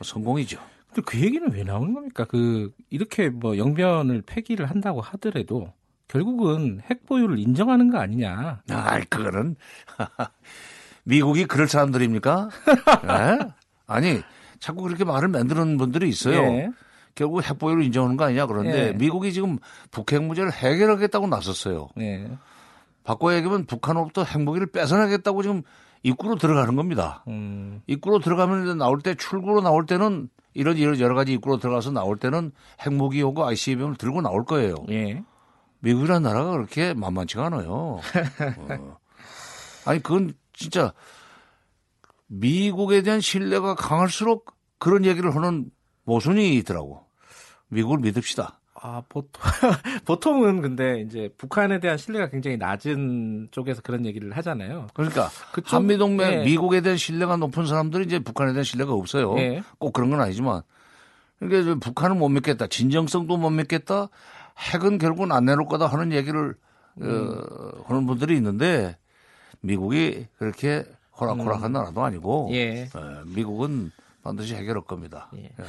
S4: 성공이죠.
S2: 근데 그 얘기는 왜 나오는 겁니까? 그 이렇게 뭐 영변을 폐기를 한다고 하더라도 결국은 핵 보유를 인정하는 거 아니냐?
S4: 아, 그거는 미국이 그럴 사람들입니까? 네? (laughs) 아니 자꾸 그렇게 말을 만드는 분들이 있어요. 네. 결국 핵 보유를 인정하는 거 아니냐 그런데 네. 미국이 지금 북핵 문제를 해결하겠다고 나섰어요. 네. 바꿔 얘기하면 북한으로부터 핵무기를 뺏어내겠다고 지금 입구로 들어가는 겁니다. 음. 입구로 들어가면 나올 때 출구로 나올 때는 이런 이런 여러 가지 입구로 들어가서 나올 때는 핵무기 오고 ICBM을 들고 나올 거예요. 예. 미국이라는 나라가 그렇게 만만치가 않아요. (laughs) 어. 아니 그건 진짜 미국에 대한 신뢰가 강할수록 그런 얘기를 하는 모순이 있더라고. 미국을 믿읍시다.
S2: 아, 보통, (laughs) 보통은 근데 이제 북한에 대한 신뢰가 굉장히 낮은 쪽에서 그런 얘기를 하잖아요.
S4: 그러니까 그쪽, 한미동맹 네. 미국에 대한 신뢰가 높은 사람들이 이제 북한에 대한 신뢰가 없어요. 네. 꼭 그런 건 아니지만. 그러니까 북한은 못 믿겠다. 진정성도 못 믿겠다. 핵은 결국은 안 내놓을 거다 하는 얘기를 어, 음. 어, 하는 분들이 있는데 미국이 그렇게 호락호락한 음. 나라도 아니고 예. 어, 미국은 반드시 해결할 겁니다. 예. 예.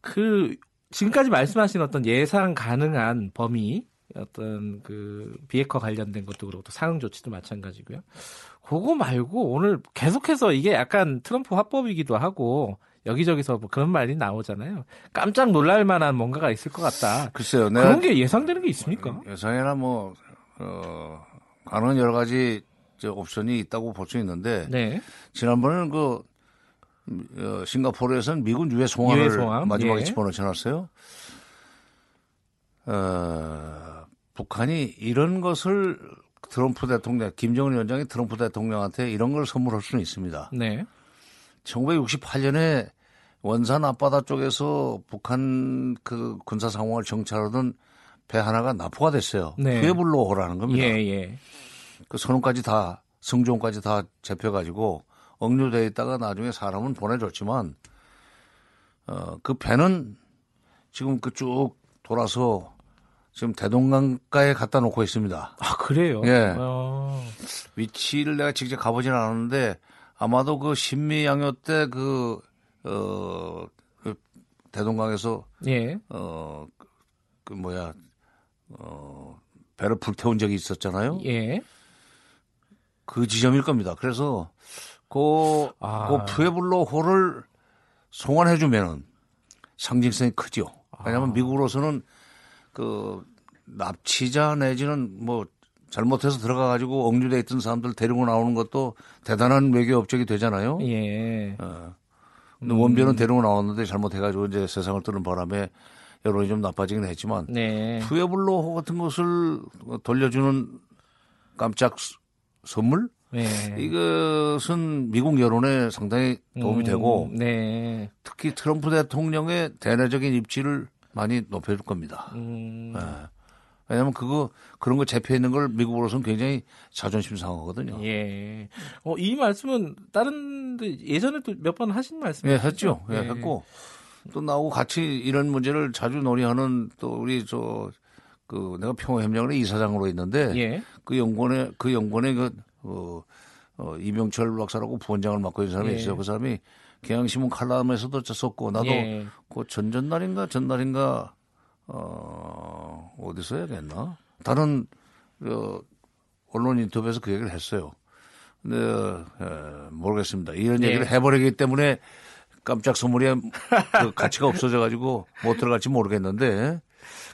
S2: 그 지금까지 말씀하신 어떤 예상 가능한 범위 어떤 그 비핵화 관련된 것도 그렇고 또 상응 조치도 마찬가지고요. 그거 말고 오늘 계속해서 이게 약간 트럼프 화법이기도 하고 여기저기서 뭐 그런 말이 나오잖아요. 깜짝 놀랄 만한 뭔가가 있을 것 같다.
S4: 글쎄요.
S2: 그런 게 예상되는 게 있습니까?
S4: 예상이나 뭐, 어, 가능한 여러 가지 옵션이 있다고 볼 수 있는데. 네. 지난번에는 그 어, 싱가포르에서는 미군 유해 송환을 유해 송환? 마지막에 예. 집어넣어놨어요. 어, 북한이 이런 것을 트럼프 대통령, 김정은 위원장이 트럼프 대통령한테 이런 걸 선물할 수는 있습니다. 네. 1968년에 원산 앞바다 쪽에서 북한 그 군사 상황을 정찰하던 배 하나가 납포가 됐어요. 네. 오라는 겁니다. 예, 예. 그 선원까지 다, 성종까지 다 잡혀가지고 억류돼 있다가 나중에 사람은 보내줬지만 어, 그 배는 지금 그 쭉 돌아서 지금 대동강가에 갖다 놓고 있습니다.
S2: 아 그래요?
S4: 예. 어. 위치를 내가 직접 가보진 않았는데 아마도 그 신미양요 때그 어, 그 대동강에서 예. 어, 그 뭐야 어, 배를 불태운 적이 있었잖아요. 예. 그 지점일 겁니다. 그래서 그, 아. 그 푸에블로 호를 송환해 주면은 상징성이 크죠. 왜냐하면 아. 미국으로서는 그 납치자 내지는 뭐 잘못해서 들어가 가지고 억류돼 있던 사람들 데리고 나오는 것도 대단한 외교 업적이 되잖아요. 예. 어. 근데 음. 원변은 데리고 나왔는데 잘못해 가지고 이제 세상을 뜨는 바람에 여론이 좀 나빠지긴 했지만 네. 푸에블로 같은 것을 돌려주는 깜짝 선물 네. 이것은 미국 여론에 상당히 도움이 음, 되고 네. 특히 트럼프 대통령의 대내적인 입지를 많이 높여줄 겁니다. 음. 네. 왜냐하면 그거 그런 거 잡혀 있는 걸 미국으로서는 굉장히 자존심 상하거든요. 예.
S2: 어, 이 말씀은 다른 예전에도 몇번 하신 말씀이죠?
S4: 예, 했죠. 예, 예, 했고 또 나하고 같이 이런 문제를 자주 논의하는 또 우리 저 그 내가 평화협력원의 이사장으로 있는데 예. 그 연구원에 그 연구원에 그 어, 어, 이병철 박사라고 부원장을 맡고 있는 사람이 예. 있어요. 그 사람이 경향신문 칼럼에서도 썼고 나도 예. 그 전전날인가 전날인가 어, 어디서 해야겠나? 다른 어, 언론 인터뷰에서 그 얘기를 했어요. 근데 에, 모르겠습니다. 이런 예. 얘기를 해버리기 때문에 깜짝 선물이 그 가치가 없어져 가지고 못 들어갈지 모르겠는데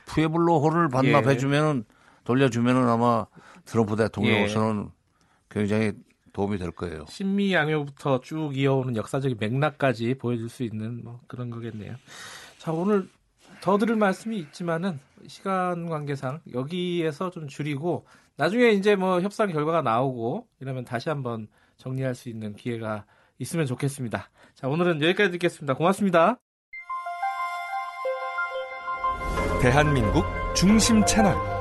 S4: 푸에블로호를 반납해주면은 돌려주면은 아마 트럼프 대통령으로서는 예. 굉장히 도움이 될 거예요.
S2: 신미양요부터 쭉 이어오는 역사적인 맥락까지 보여줄 수 있는 뭐 그런 거겠네요. 자 오늘 더 들을 말씀이 있지만은 시간 관계상 여기에서 좀 줄이고 나중에 이제 뭐 협상 결과가 나오고 이러면 다시 한번 정리할 수 있는 기회가 있으면 좋겠습니다. 자 오늘은 여기까지 듣겠습니다. 고맙습니다.
S5: 대한민국 중심 채널.